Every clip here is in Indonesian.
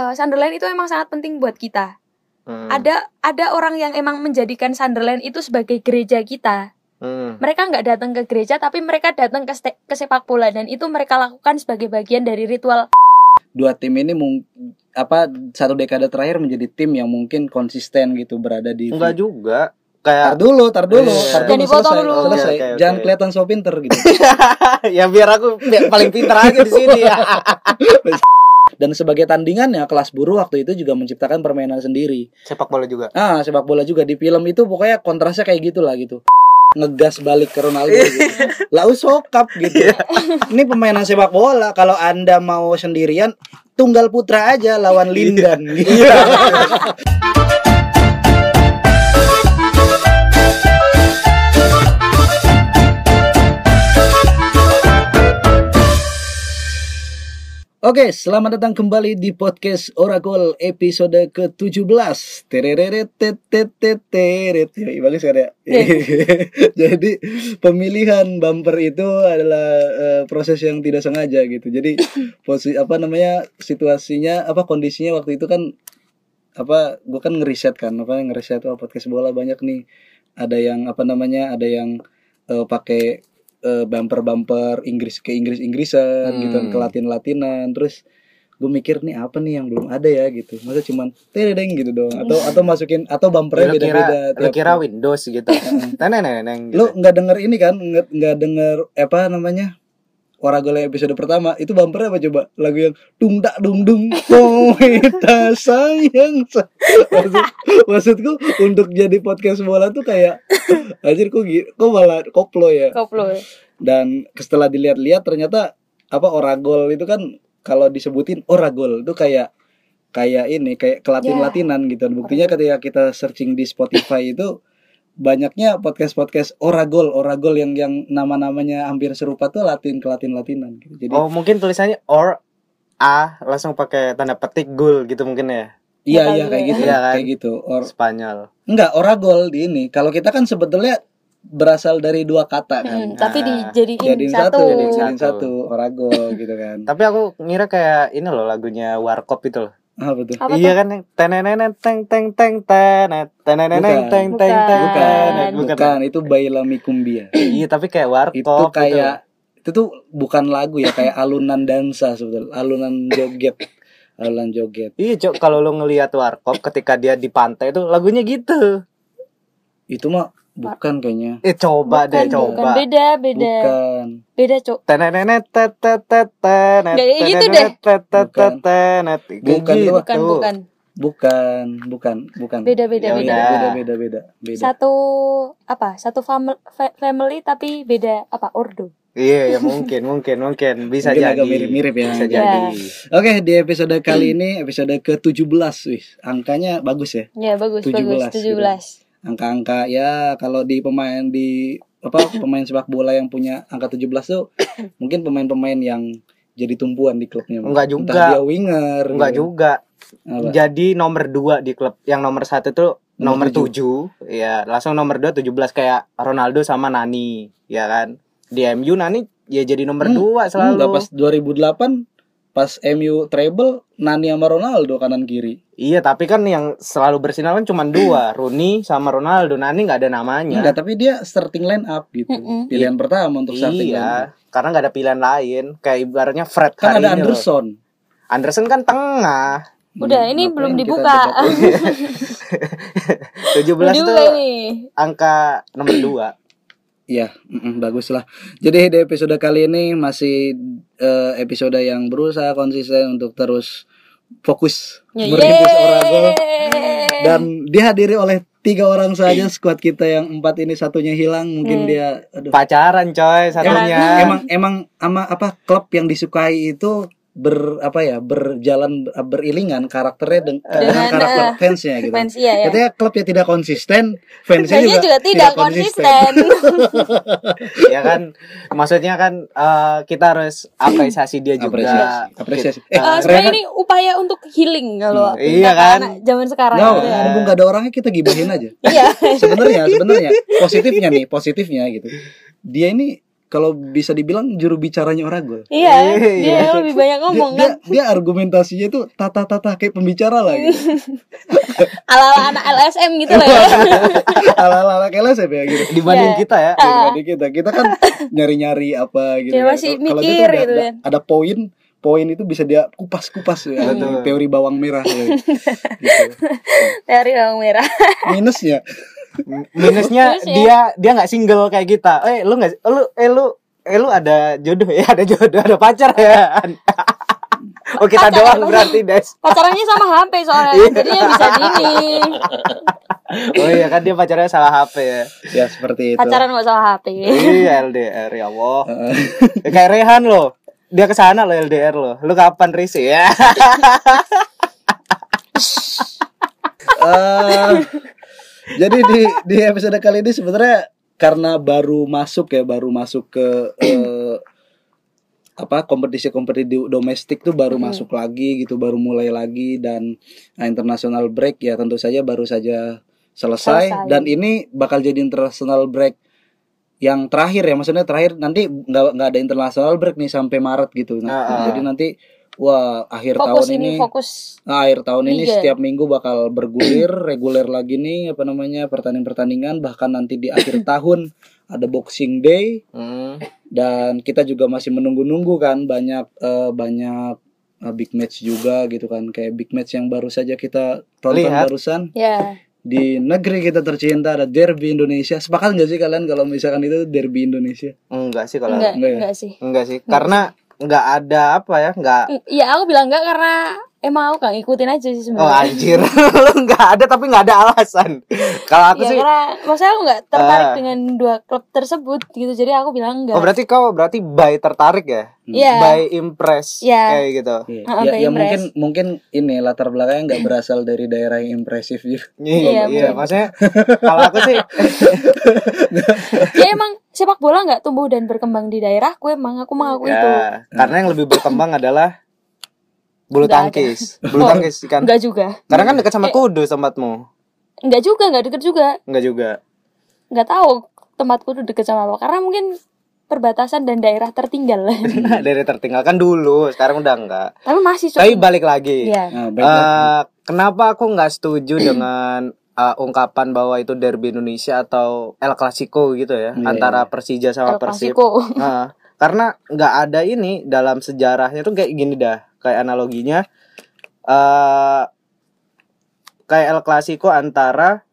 eh, Sunderland itu emang sangat penting buat kita. Hmm. Ada ada orang yang emang menjadikan Sunderland itu sebagai gereja kita. Hmm. Mereka nggak datang ke gereja tapi mereka datang ke, ke sepak bola dan itu mereka lakukan sebagai bagian dari ritual dua tim ini mung apa satu dekade terakhir menjadi tim yang mungkin konsisten gitu berada di Enggak juga. Tar Kayak dulu, tar dulu, Iya. tar Jangan dulu dipotong selesai, dulu. selesai. Oke, oke, Jangan oke. kelihatan so pinter gitu. ya biar aku biar paling pintar aja di sini ya. Dan sebagai tandingannya kelas buruh waktu itu juga menciptakan permainan sendiri. Sepak bola juga. Ah, sepak bola juga di film itu pokoknya kontrasnya kayak gitulah gitu. Ngegas balik ke Ronaldo gitu. Lau sokap gitu. Ini pemainan sepak bola kalau Anda mau sendirian tunggal putra aja lawan Lindan gitu. Oke, selamat datang kembali di podcast Oracle episode ke-17. Terereret teteteteret. Ya, bagus kan ya? Jadi pemilihan bumper itu adalah eh, proses yang tidak sengaja gitu. Jadi posisi apa namanya situasinya apa kondisinya waktu itu kan apa gue kan ngeriset kan apa ngeriset oh, podcast bola banyak nih ada yang apa namanya ada yang eh, pakai bumper bumper Inggris ke Inggris Inggrisan Hmm. gitu ke Latin Latinan terus gue mikir nih apa nih yang belum ada ya? Gitu. Masa cuman tereng gitu dong atau atau masukin atau bumpernya Lu beda kira beda lu kira Windows gitu. Teneneneng lu gitu. nggak denger ini kan? Nggak nggak denger apa namanya Oragol yang episode pertama itu bumpernya apa coba? Lagu yang dung dak dung dung kita sayang. Sa-" maksud maksudku untuk jadi podcast bola tuh kayak anjir kok kok malah koplo ya? Koplo. dan setelah dilihat-lihat ternyata apa oragol itu kan kalau disebutin oragol itu kayak kayak ini kayak kelatin-latinan gitu. Buktinya ketika kita searching di Spotify itu banyaknya podcast-podcast oragol oragol yang yang nama-namanya hampir serupa tuh latin ke latin-latinan gitu. jadi Oh, mungkin tulisannya or A langsung pakai tanda petik gul gitu mungkin ya. iya iya tahu kayak ya. gitu Iya kan? kayak gitu or Spanyol. enggak oragol di ini kalau kita kan sebetulnya berasal dari dua kata kan Hmm, tapi Ah, dijadiin jadiin satu. satu, jadiin Satu. satu oragol gitu kan Tapi aku ngira kayak ini loh lagunya Warkop itu loh. Apa tuh Apa iya tuh? kan yang tenenenen teng teng teng tenet tenenenen teng teng teng Bukan. tenet. bukan, bukan. itu Bailami Kumbia Iya, tapi kayak Warkop itu gitu. kayak itu tuh bukan lagu ya kayak alunan dansa sebetulnya alunan joget alunan joget Iya, Cok, kalau lo ngelihat Warkop ketika dia di pantai itu lagunya gitu. itu mah bukan kayaknya Eh, coba Bukan, deh, bukan. coba. Beda, beda. bukan Beda, Cok. Tenenenet tet tet tet tenet. Nggak kayak gitu tenenet, tet tet tet Bukan. Bukan, gitu. Bukan, bukan. bukan bukan bukan Beda, beda, Ya beda. beda beda beda beda Satu apa? Satu family, family tapi beda apa? Ordo. Iya, ya mungkin, mungkin, mungkin bisa Mungkin jadi. agak mirip-mirip ya. Bisa Ya. jadi. oke di episode kali ini episode ke 17 wih angkanya bagus ya Ya, bagus, 17 bagus. gitu. 17. angka-angka ya kalau di pemain di apa pemain sepak bola yang punya angka 17 tuh mungkin pemain-pemain yang jadi tumpuan di klubnya Enggak Entah juga. dia winger Enggak gitu. juga. Apa? Jadi nomor dua di klub. Yang nomor satu tuh Nomor nomor tujuh. Ya, langsung nomor dua tujuh belas kayak Ronaldo sama Nani, ya kan? Di MU Nani ya jadi nomor Hmm, dua selalu. Enggak pas 2008 pas MU treble Nani sama Ronaldo kanan kiri Iya, tapi kan yang selalu bersinar kan cuma dua, Rooney sama Ronaldo. Nani nggak ada namanya. enggak tapi dia starting line up gitu Mm-mm. pilihan pertama untuk starting line up. Iya, karena nggak ada pilihan lain. Kayak ibaratnya Fred kan hari ada ini loh. Anderson Anderson kan tengah. Udah, Hmm, ini ngapain belum dibuka. debat- 17 Belum tuh ini. angka nomor dua. Iya, mm-mm, bagus lah. Jadi di episode kali ini masih eh, episode yang berusaha konsisten untuk terus fokus merintis Orago dan dihadiri oleh tiga orang saja squad kita yang empat ini satunya hilang mungkin Hmm. dia aduh. Pacaran coy satunya. emang emang ama apa klub yang disukai itu ber apa ya berjalan beriringan karakternya deng- dengan, Dengan, karakter eh, fansnya gitu. Fans iya ya. Ketika klub yang tidak konsisten, fansnya Fansnya juga, juga tidak konsisten. ya kan maksudnya kan eh, kita harus apresiasi dia juga Apresiasi, apresiasi. Eh, Eh, sebenarnya ini upaya untuk healing kalau Hmm, iya kan? anak zaman sekarang No, gitu ya. mumpung gak ada orangnya kita gibahin aja. Iya. sebenarnya sebenarnya positifnya nih positifnya gitu dia ini kalau bisa dibilang juru bicaranya Oragol. Iya, Iya. dia yang lebih banyak Dia, ngomong dia, kan. dia argumentasinya itu tata-tata kayak pembicara lah gitu. Ala-ala anak LSM gitu lah ya. Ala-ala kayak LSM ya gitu. Dibanding Iya. kita ya. Dibanding kita, kita kan nyari-nyari apa gitu. Dia kan. masih Kalau mikir dia tuh ada, gitu ada, kan. ada poin, poin itu bisa dia kupas-kupas ya. Betul. Teori bawang merah ya. gitu. Dari bawang merah. Minusnya Minusnya Minusnya. dia dia nggak single kayak kita. Eh lu nggak lu eh lu eh lu ada jodoh ya ada jodoh ada pacar ya. oh kita Pacar doang berarti Des. Pacarannya sama HP soalnya. Iya. Jadinya bisa gini. Oh iya kan dia pacarnya salah HP ya. ya seperti itu. Pacaran nggak salah HP. Iya LDR ya Allah. Heeh. Ya, kayak Rehan loh. Dia ke sana loh LDR loh. Lu kapan Risi ya? Eh, jadi di di episode kali ini sebenarnya karena baru masuk ya, baru masuk ke eh, apa kompetisi-kompetisi domestik tuh baru Hmm. masuk lagi gitu, baru mulai lagi dan nah, international break ya tentu saja baru saja selesai, Selesai. dan ini bakal jadi international break yang terakhir ya maksudnya terakhir nanti nggak nggak ada international break nih sampai Maret gitu nah, Ah, ah. jadi nanti wah akhir Fokus tahun ini ini fokus. Nah, akhir tahun ini Liga. setiap minggu bakal bergulir reguler lagi nih apa namanya pertandingan-pertandingan bahkan nanti di akhir tahun ada Boxing Day Hmm. dan kita juga masih menunggu-nunggu kan banyak eh, banyak eh, big match juga gitu kan kayak big match yang baru saja kita tonton Lihat. barusan Ya. di negeri kita tercinta ada Derby Indonesia sepakat nggak sih kalian kalau misalkan itu Derby Indonesia Enggak sih kalau Enggak, enggak ya? enggak sih. enggak sih. Karena enggak ada apa ya? Enggak Iya, aku bilang enggak karena emang aku gak ngikutin aja sih Oh sebenarnya. anjir, lu nggak ada tapi nggak ada alasan. Kalau aku ya sih, karena maksudnya aku nggak tertarik Ah. dengan dua klub tersebut gitu jadi aku bilang enggak oh berarti kau berarti by tertarik ya, Iya. by impress Iya. kayak gitu. Iya. Ah, ya, ya mungkin mungkin ini latar belakangnya nggak berasal dari daerah yang impresif gitu. Iya, Iya, iya, maksudnya kalau aku sih, ya emang sepak bola nggak tumbuh dan berkembang di daerahku emang aku mengaku itu ya, karena yang lebih berkembang adalah bulu ada. tangkis, bulu Oh, tangkis kan. enggak juga Karena kan dekat sama Eh. Kudus tempatmu, enggak juga enggak deket juga enggak juga. nggak tahu tempatku tuh deket sama apa karena mungkin perbatasan dan daerah tertinggal Dari tertinggalkan dulu, sekarang udah enggak. tapi masih Tapi balik lagi. Iya. Nah, baik lagi. Eh, kenapa aku nggak setuju dengan eh, ungkapan bahwa itu derby Indonesia atau El Clasico gitu ya Iya, antara iya. Persija sama El Persib. Clasico Heeh. karena nggak ada ini dalam sejarahnya tuh kayak gini dah, kayak analoginya eh kayak El Clasico antara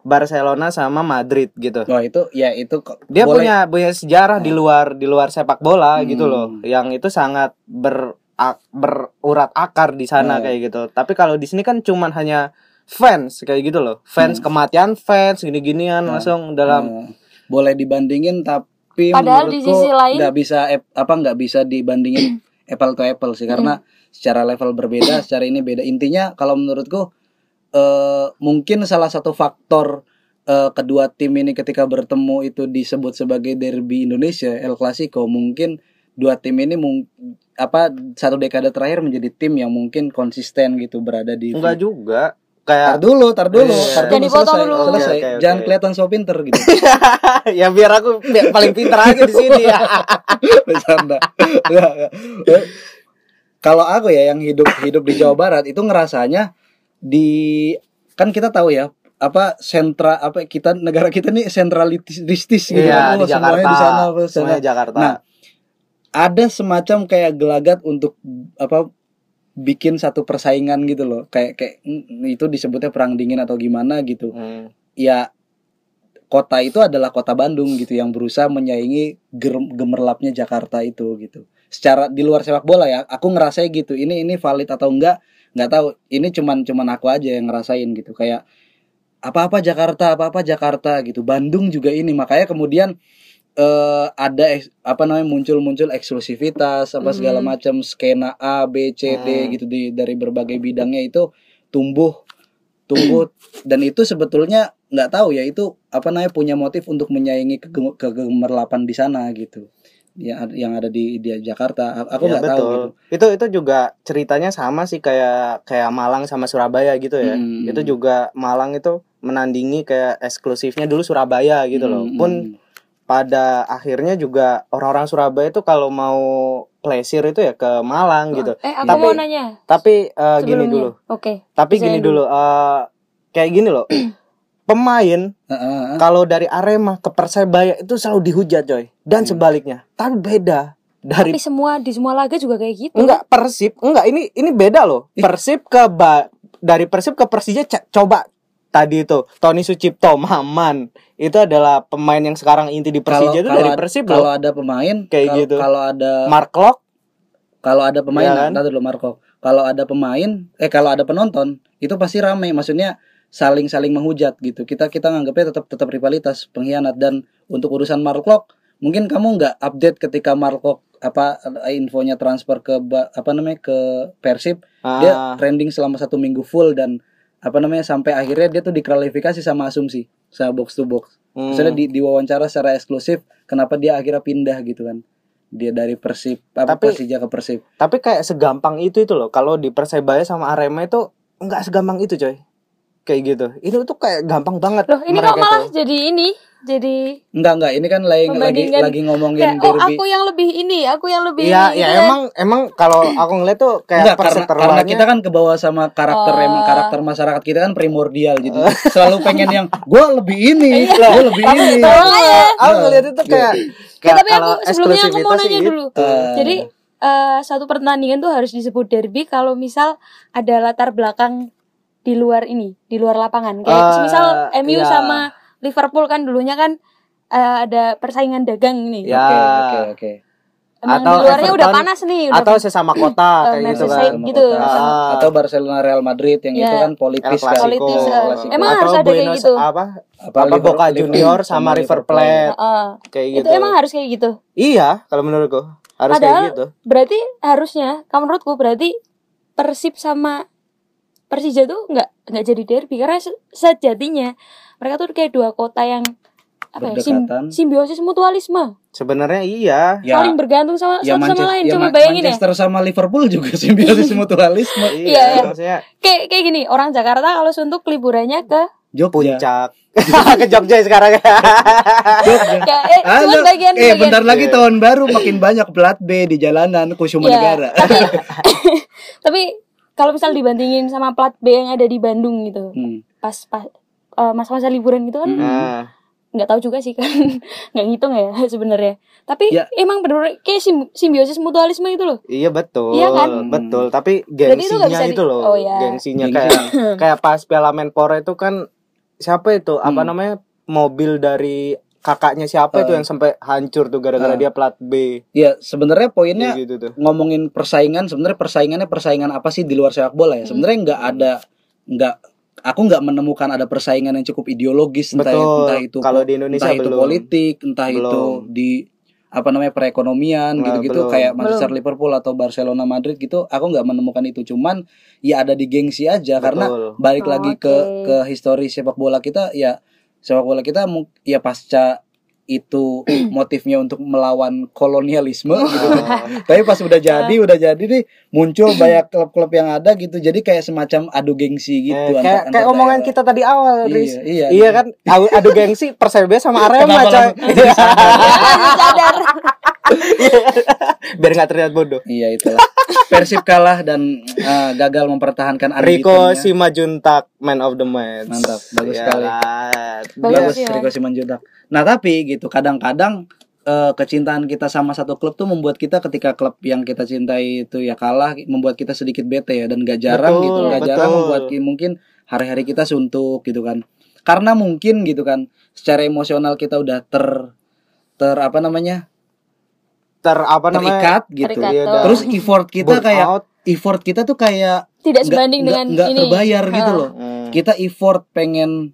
Barcelona sama Madrid gitu. Wah itu ya itu kok Dia boleh- punya punya sejarah di luar di luar sepak bola Hmm. gitu loh, yang itu sangat ber ak- berurat akar di sana Hmm. kayak gitu. Tapi kalau di sini kan cuman hanya fans kayak gitu loh, fans kematian fans gini-ginian Hmm. langsung dalam eh, boleh dibandingin tapi Padahal di menurutku sisi lain- nggak bisa apa nggak bisa dibandingin apple to apple sih karena secara level berbeda secara ini beda. Intinya kalau menurutku eh mungkin salah satu faktor eh, kedua tim ini ketika bertemu itu disebut sebagai derby Indonesia El Clasico mungkin dua tim ini mung- apa satu dekade terakhir menjadi tim yang mungkin konsisten gitu berada di enggak juga Tar kayak dulu, tar dulu, Iya. tar Jangan dulu dipotong selesai, dulu. selesai. Oke, oke, oke. Jangan kelihatan so pinter gitu. ya biar aku biar paling pintar aja di sini ya. Bercanda. Eh, Kalau aku ya yang hidup hidup di Jawa Barat itu ngerasanya di kan kita tahu ya apa sentra apa kita negara kita nih sentralistis gitu Iya, Oh, di Jakarta. semuanya di sana. Semuanya Jakarta. Nah, ada semacam kayak gelagat untuk apa bikin satu persaingan gitu loh kayak kayak mm, itu disebutnya perang dingin atau gimana gitu Hmm. ya kota itu adalah kota Bandung gitu yang berusaha menyaingi gemerlapnya Jakarta itu gitu. Secara di luar sepak bola ya, aku ngerasain gitu. Ini ini valid atau enggak nggak tahu. Ini cuman cuman aku aja yang ngerasain gitu. Kayak apa-apa Jakarta, apa-apa Jakarta gitu. Bandung juga ini makanya kemudian eh ada eks- apa namanya muncul-muncul eksklusivitas apa segala macam skena A, B, C, D Hmm. gitu di dari berbagai bidangnya itu tumbuh tumbuh dan itu sebetulnya nggak tahu ya itu apa namanya punya motif untuk menyaingi kege- kegemerlapan di sana gitu yang yang ada di di Jakarta aku Iya, nggak tahu betul. gitu Itu itu juga ceritanya sama sih kayak kayak Malang sama Surabaya gitu ya. Hmm. Itu juga Malang itu menandingi kayak eksklusifnya dulu Surabaya gitu loh. Hmm, Pun. Pada akhirnya juga orang-orang Surabaya itu kalau mau pleasure itu ya ke Malang gitu. Eh, aku Tapi- mau nanya. Tapi eh, gini dulu. Oke. Tapi Bisa gini dulu. dulu. eh, kayak gini loh. Pemain Heeh. kalau dari Arema ke Persebaya itu selalu dihujat coy. Dan Hmm. sebaliknya. Tapi beda dari Tapi semua di semua laga juga kayak gitu. enggak Persib, enggak ini ini beda loh. Persib ke ba, dari Persib ke Persija coba tadi itu Tony Sucipto Maman itu adalah pemain yang sekarang inti di Persija itu kalau dari Persib kalau ada pemain Kayak kal- gitu. Kalau ada Mark Lok kalau ada pemain Iya kan? dulu Marco. Kalau ada pemain eh kalau ada penonton itu pasti rame. Maksudnya saling saling menghujat gitu. Kita kita nganggapnya tetap tetap rivalitas, pengkhianat dan untuk urusan Mark Lok mungkin kamu nggak update ketika Mark Lok apa eh, infonya transfer ke apa namanya ke Persib dia Ah, trending selama satu minggu full dan apa namanya sampai akhirnya dia tuh diklarifikasi sama asumsi sama box to box hmm. Misalnya di diwawancara secara eksklusif kenapa dia akhirnya pindah gitu kan. Dia dari Persib apa Tapi- Persija ke Persib. Tapi kayak segampang itu itu loh. Kalau di Persebaya sama Arema itu enggak segampang itu coy. Kayak gitu. Itu tuh kayak gampang banget. Loh, ini kok malah tuh. jadi ini, jadi Enggak enggak, ini kan lagi lagi lagi ngomongin kayak oh derby. aku yang lebih ini, aku yang lebih Iya, ini, ya gitu kan. emang emang kalau aku ngeliat tuh kayak Enggak karena, karena kita kan ke bawah sama karakter Oh. emang karakter masyarakat kita kan primordial jadi selalu pengen yang gue lebih ini, Iya. gue lebih ini. Aku ngeliat itu kayak Ya, kayak tapi aku sebelumnya aku mau nanya dulu. itu. Eh, Jadi eh, satu pertandingan tuh harus disebut derby kalau misal ada latar belakang di luar ini, di luar lapangan. Kayak Eh, misal MU iya. sama Liverpool kan dulunya kan eh, ada persaingan dagang nih. Ya. Oke oke oke. Emang Atau di luarnya udah panas nih, udah atau sesama kota Eh, kayak gitu kan. gitu. Ah. Atau Barcelona Real Madrid yang Iya. itu kan politis kan. Politis. Clasico. Emang Atau harus ada kayak gitu? apa Apa, apa Liverpool- Boca Junior Liverpool sama River Liverpool. Plate Heeh. kayak itu gitu emang harus kayak gitu. iya kalau menurutku harus Padahal- kayak gitu Berarti harusnya, kalau menurutku berarti Persib sama Persija tuh nggak nggak jadi derby karena se- sejatinya mereka tuh kayak dua kota yang apa ya, sim- simbiosis mutualisme, sebenarnya iya Ya, saling bergantung sama ya satu sama lain. ya Coba bayangin ya, Manchester sama Liverpool juga simbiosis mutualisme. Iya, iya. maksudnya kayak kayak gini orang Jakarta kalau suntuk liburannya ke Jogja. puncak ke Jogja sekarang Jogja. kayak eh, bagian eh bagian bentar lagi tahun baru makin banyak plat B di jalanan Kusuma Iya, Negara. tapi tapi kalau misal dibandingin sama plat B yang ada di Bandung gitu, Hmm. pas pas eh, masa-masa liburan gitu kan Hmm. nah, nggak tahu juga sih kan nggak ngitung ya sebenarnya tapi Ya. emang bener kayak sim- simbiosis mutualisme itu loh iya betul Iya kan? betul tapi Berarti itu nggak gengsinya bisa itu, di- loh oh, iya. gengsinya Gengsi. kayak kayak pas Piala Menpora itu kan siapa itu apa Hmm. namanya mobil dari kakaknya siapa itu Eh. yang sampai hancur tuh gara-gara Eh. dia plat B Ya sebenarnya poinnya Kayak gitu tuh ngomongin persaingan sebenarnya persaingannya persaingan apa sih di luar sepak bola ya? Hmm. Sebenarnya nggak ada nggak aku nggak menemukan ada persaingan yang cukup ideologis entah betul entah itu kalau di Indonesia entah itu belum politik entah itu Belum. di apa namanya perekonomian Nah, gitu-gitu belum. kayak Manchester Liverpool atau Barcelona Madrid gitu aku nggak menemukan itu cuman ya ada di gengsi aja karena Betul. balik Oh, lagi oke. ke ke histori sepak bola kita ya sepak bola kita ya pasca itu motifnya untuk melawan kolonialisme gitu Ah. tapi pas udah jadi udah jadi nih muncul banyak klub-klub yang ada gitu jadi kayak semacam adu gengsi gitu Eh, antar- kayak antar kayak omongan daerah. kita tadi awal, Iya, Riz. iya. Iya kan? Adu, gengsi Persebaya sama Arema, coy. sadar Biar nggak terlihat bodoh. Iya itulah. Persib kalah dan uh, gagal mempertahankan Rico unbeaten-nya. Simajuntak man of the match. Mantap, bagus Ya sekali. Bagus Bagus ya. Rico Simanjuntak. Nah tapi gitu kadang-kadang eh, kecintaan kita sama satu klub tuh membuat kita ketika klub yang kita cintai itu ya kalah membuat kita sedikit bete ya dan gak jarang Betul, gitu gak jarang betul. membuat ki- mungkin hari-hari kita suntuk gitu kan karena mungkin gitu kan secara emosional kita udah ter ter apa namanya Ter apa namanya? terikat gitu dah. terus effort kita Burn kayak out. effort kita tuh kayak tidak sebanding nggak- dengan nggak ini terbayar gitu Ah. loh Hmm. kita effort pengen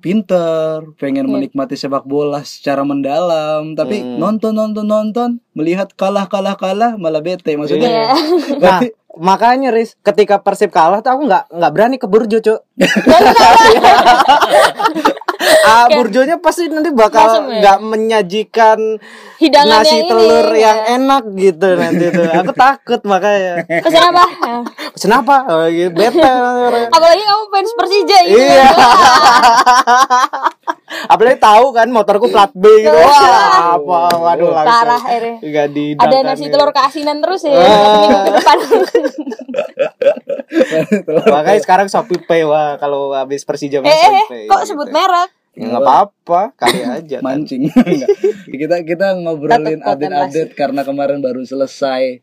pinter, pengen Iya. menikmati sepak bola secara mendalam, tapi Hmm. nonton nonton nonton, melihat kalah kalah kalah malah bete Iya. maksudnya. Nah, Berarti makanya Riz, ketika Persib kalah tuh aku nggak nggak berani ke Burjo, Cuk. ah, Burjonya pasti nanti bakal ya? nggak menyajikan hidangan nasi yang telur ini yang ya. enak gitu nanti tuh. Aku takut makanya. pesan apa Nah, Kenapa? Oh, gitu. Bete apalagi kamu fans Persija gitu Iya. kan. Apalagi tahu kan motorku plat B gitu. Wah, apa waduh langsung. Parah ere. Enggak di Ada nasi telur keasinan terus ya. Ah. Minggu depan. Makanya sekarang Shopee Pay wah kalau habis Persija eh, masuk eh, Shopee Pay. kok sebut merek? Ya enggak apa-apa, kali aja kan. mancing. Kita kita ngobrolin update-update karena kemarin baru selesai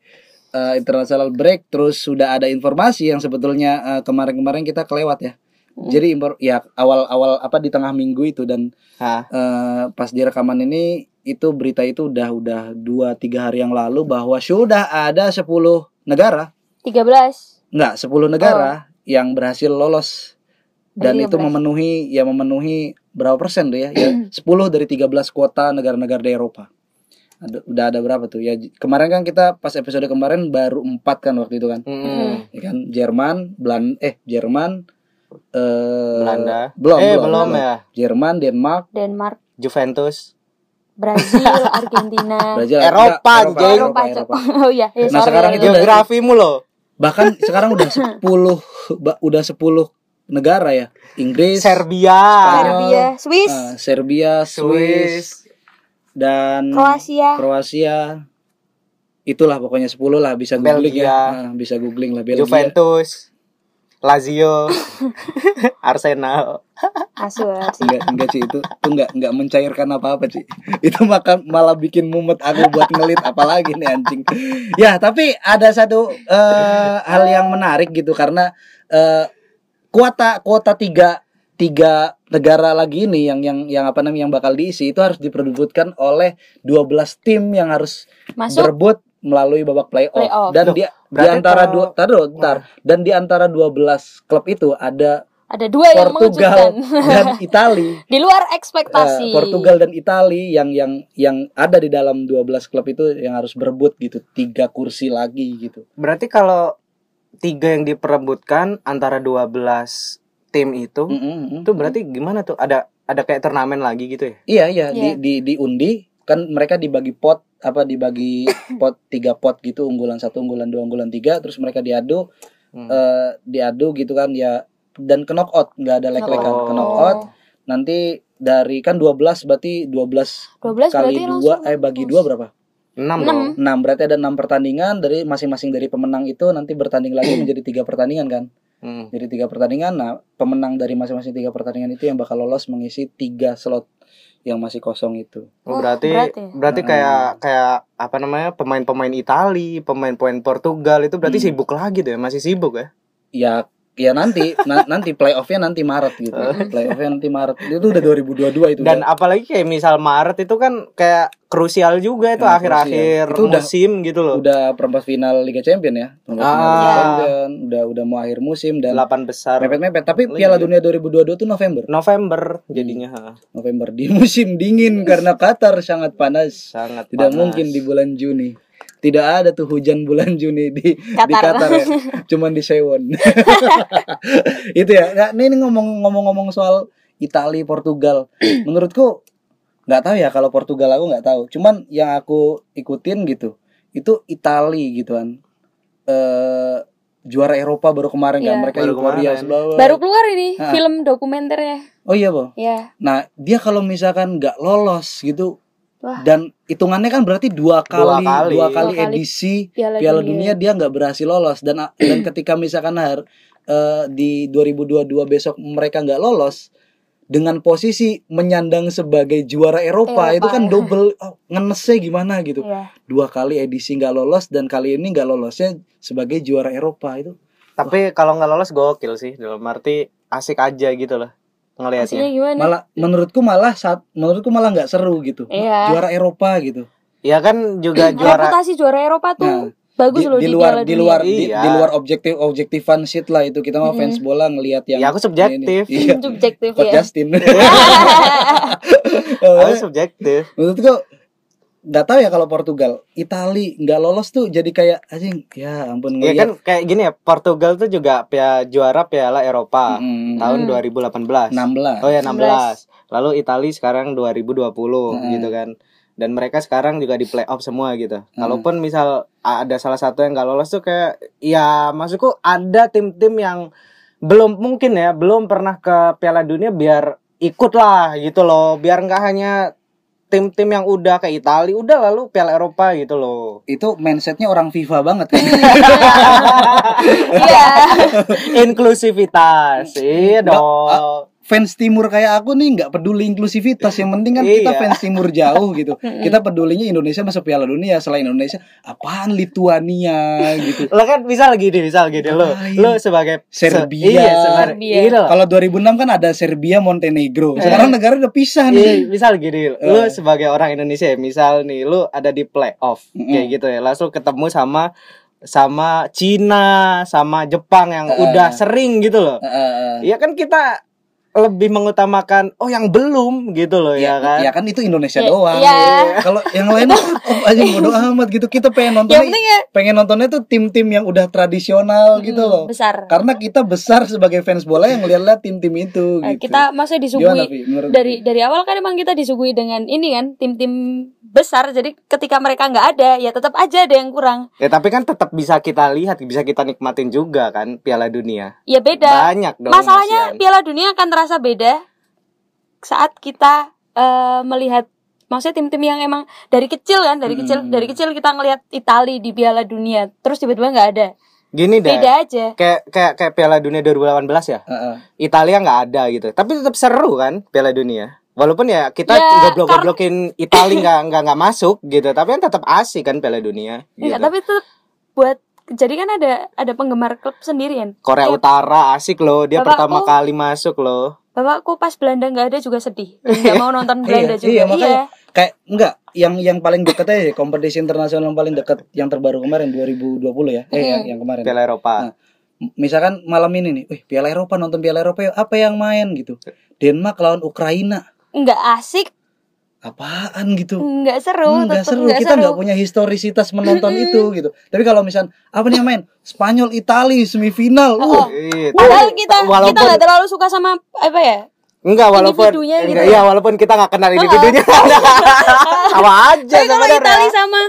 uh, international break terus sudah ada informasi yang sebetulnya uh, kemarin-kemarin kita kelewat ya. Jadi impor ya awal-awal apa di tengah minggu itu dan Hah. uh, pas di rekaman ini itu berita itu udah udah dua tiga hari yang lalu bahwa sudah ada 10 negara. 13. enggak 10 negara yang berhasil lolos dan Dari itu 13. memenuhi ya memenuhi berapa persen tuh ya ya 10 dari 13 kota negara-negara di Eropa ada, udah ada berapa tuh ya kemarin kan kita pas episode kemarin baru empat kan waktu itu kan Hmm. ya kan Jerman Belan eh Jerman eh Belanda. belum eh, belum, belum ya. Jerman Denmark Denmark, Juventus. Brazil, Argentina. Brazil Eropa, enggak, anjing. Eropa, Cok. Oh iya, ya, Nah, sorry, sekarang ya, itu ya. udah- Geografimu loh. bahkan sekarang udah 10 ba- udah 10 negara ya. Inggris Serbia, Serbia, Swiss, eh, Serbia Swiss Swiss, dan Kroasia. Kroasia. Itulah pokoknya 10 lah bisa googling Belgia. ya Nah, bisa googling lah Belgia. Juventus, Lazio, Arsenal. Asu, enggak enggak sih itu itu enggak enggak mencairkan apa-apa sih itu maka malah bikin mumet aku buat ngelit apalagi nih anjing. Ya tapi ada satu eh, hal yang menarik gitu karena eh, kuota kuota tiga tiga negara lagi ini yang yang yang apa namanya yang bakal diisi itu harus diperebutkan oleh 12 tim yang harus Masuk berebut melalui babak playoff, Playoff. dan Loh, dia di antara kalau- dua tar dulu, ntar. dan di antara 12 klub itu ada ada dua yang Portugal mengejutkan. dan Itali Di luar ekspektasi. Portugal dan Itali yang yang yang ada di dalam 12 klub itu yang harus berebut gitu tiga kursi lagi gitu Berarti kalau tiga yang diperebutkan antara 12 tim itu, Mm, mm, mm. itu berarti gimana tuh? Ada ada kayak turnamen lagi gitu ya? iya iya Iya. di di diundi kan mereka dibagi pot apa dibagi pot tiga pot gitu unggulan satu unggulan dua unggulan tiga terus mereka diadu Hmm. eh, diadu gitu kan ya dan ke knockout nggak ada leg-legan Oh. ke knockout nanti dari kan 12 berarti 12 12 kali berarti dua langsung eh bagi dua berapa? Enam Enam. dong. 6 berarti ada enam pertandingan dari masing-masing dari pemenang itu nanti bertanding lagi menjadi tiga pertandingan kan? Hmm. Jadi tiga pertandingan. Nah pemenang dari masing-masing tiga pertandingan itu yang bakal lolos mengisi tiga slot yang masih kosong itu. Oh, Oh, berarti berarti, ya? kayak kayak apa namanya pemain-pemain Itali, pemain-pemain Portugal itu berarti Hmm. sibuk lagi tuh ya, masih sibuk ya? Ya ya nanti na- nanti playoffnya nanti Maret gitu. playoffnya nanti Maret itu udah 2022 itu. Dan udah. apalagi kayak misal Maret itu kan kayak krusial juga itu Nah, akhir-akhir. Itu udah- musim gitu loh. udah perempat final Liga Champion ya. Perempat final Ah. Liga Champion udah udah mau akhir musim dan Delapan besar mepet-mepet. Tapi Lagi. Piala Dunia 2022 tuh November. November jadinya ha. November di musim dingin karena Qatar sangat panas. sangat Tidak panas. mungkin di bulan Juni. Tidak ada tuh hujan bulan Juni di di Qatar. Qatar ya. Cuman di Sewon. Itu ya. Nah, ini ini ngomong ngomong-ngomong soal Italia, Portugal. Menurutku nggak tahu ya kalau Portugal aku nggak tahu. Cuman yang aku ikutin gitu. Itu Italia gitu kan. Eh juara Eropa baru kemarin kan Iya. mereka Baru euforia. Baru keluar ini Ah. film dokumenternya. Oh iya, Bo. Ya. Nah, dia kalau misalkan nggak lolos gitu Wah. dan hitungannya kan berarti dua kali kali. dua kali, Dua kali edisi Piala, Piala Dunia dia nggak berhasil lolos dan dan ketika misalkan har, eh, di 2022 besok mereka nggak lolos dengan posisi menyandang sebagai juara Eropa, Eropa, itu kan ya. double oh, ngenesnya gimana gitu Iya. dua kali edisi nggak lolos dan kali ini nggak lolosnya sebagai juara Eropa itu Tapi kalau nggak lolos gokil sih dalam arti asik aja gitu loh ngelihatnya. malah menurutku malah saat menurutku malah nggak seru gitu Iya. juara Eropa gitu Ya kan juga juara Reputasi juara Eropa tuh Nah, bagus di, loh di di, luar di luar di, Iya. di luar objektif objektifan shit lah itu kita mah Mm-mm. fans bola ngelihat yang Ya aku subjektif. ini. iya subjektif ya. Justin Aku subjektif. menurutku nggak tahu ya kalau Portugal Itali nggak lolos tuh jadi kayak anjing ya ampun Ya kan kayak gini ya Portugal tuh juga pia, juara Piala Eropa Mm, tahun Hmm. 2018. 16 Oh ya 16. 16. Lalu Italia sekarang 2020 Hmm. gitu kan. Dan mereka sekarang juga di playoff semua gitu. Hmm. Kalaupun misal ada salah satu yang nggak lolos tuh kayak ya maksudku ada tim-tim yang belum mungkin ya belum pernah ke Piala Dunia biar ikut lah gitu loh biar nggak hanya tim-tim yang udah kayak Italia udah lalu Piala Eropa gitu loh Itu mindsetnya orang FIFA banget kan. Iya. inklusivitas iya Nggak, dong fans timur kayak aku nih nggak peduli inklusivitas yang penting kan kita Iya. fans timur jauh gitu kita pedulinya Indonesia masuk Piala Dunia selain Indonesia apaan Lituania gitu lo kan misal gini misal gini lo lo sebagai se- Serbia. iya sebagai Serbia. gitu kalau 2006 kan ada Serbia Montenegro sekarang negara udah pisah Iya, nih misal gini, lu Eh. sebagai orang Indonesia, ya, misal nih, lu ada di playoff Mm-mm. kayak gitu ya, langsung ketemu sama sama Cina, sama Jepang yang Eh. udah sering gitu loh. Eh, eh, eh. Ya kan kita lebih mengutamakan oh yang belum gitu loh ya, kan. ya kan itu Indonesia Iya. doang Iya. kalau yang lain oh, aja bodo amat gitu kita pengen nonton penting ya pengen nontonnya tuh tim-tim yang udah tradisional gitu hmm, loh besar. karena kita besar sebagai fans bola yang ngeliat tim-tim itu Eh, gitu. Kita masih Gimana, disuguhi? Menurut dari dari awal kan emang kita disuguhi dengan ini kan tim-tim besar jadi ketika mereka nggak ada ya tetap aja ada yang kurang Ya tapi kan tetap bisa kita lihat, bisa kita nikmatin juga kan Piala Dunia. ya beda Banyak dong. masalahnya Masian. Piala Dunia akan terasa beda saat kita eh, melihat maksudnya tim-tim yang emang dari kecil kan dari kecil Hmm. dari kecil kita ngelihat Italia di Piala Dunia terus tiba-tiba nggak ada Gini deh. beda aja Kayak kayak kayak Piala Dunia 2018 ya. Heeh. Italia nggak ada gitu. Tapi tetap seru kan Piala Dunia. Walaupun ya kita Ya, goblok-goblokin Italia nggak nggak nggak masuk gitu, tapi kan tetap asik kan Piala Dunia. Gitu. Enggak, tapi tetap buat jadi kan ada ada penggemar klub sendirian Korea Kayak Utara asik loh, dia Bapakku- pertama kali masuk loh. bapakku pas Belanda nggak ada juga sedih nggak mau nonton Belanda iya, juga iya, makanya kayak enggak yang yang paling dekat aja kompetisi internasional yang paling dekat yang terbaru kemarin 2020 ya. Eh yang, yang kemarin. Piala Eropa. Nah, Misalkan malam ini nih, wih Piala Eropa nonton Piala Eropa yuk. apa yang main gitu. Denmark lawan Ukraina. Nggak asik Apaan gitu. nggak seru Enggak tetep seru, nggak kita nggak punya historisitas menonton itu gitu. Tapi kalau misal apa nih yang main? Spanyol Itali semifinal. Oh. Uh, Padahal kita walaupun kita nggak terlalu suka sama apa ya? enggak walaupun individunya gitu enggak, ya. iya walaupun kita nggak kenal individunya. Sama aja Tapi kalau. Italia sama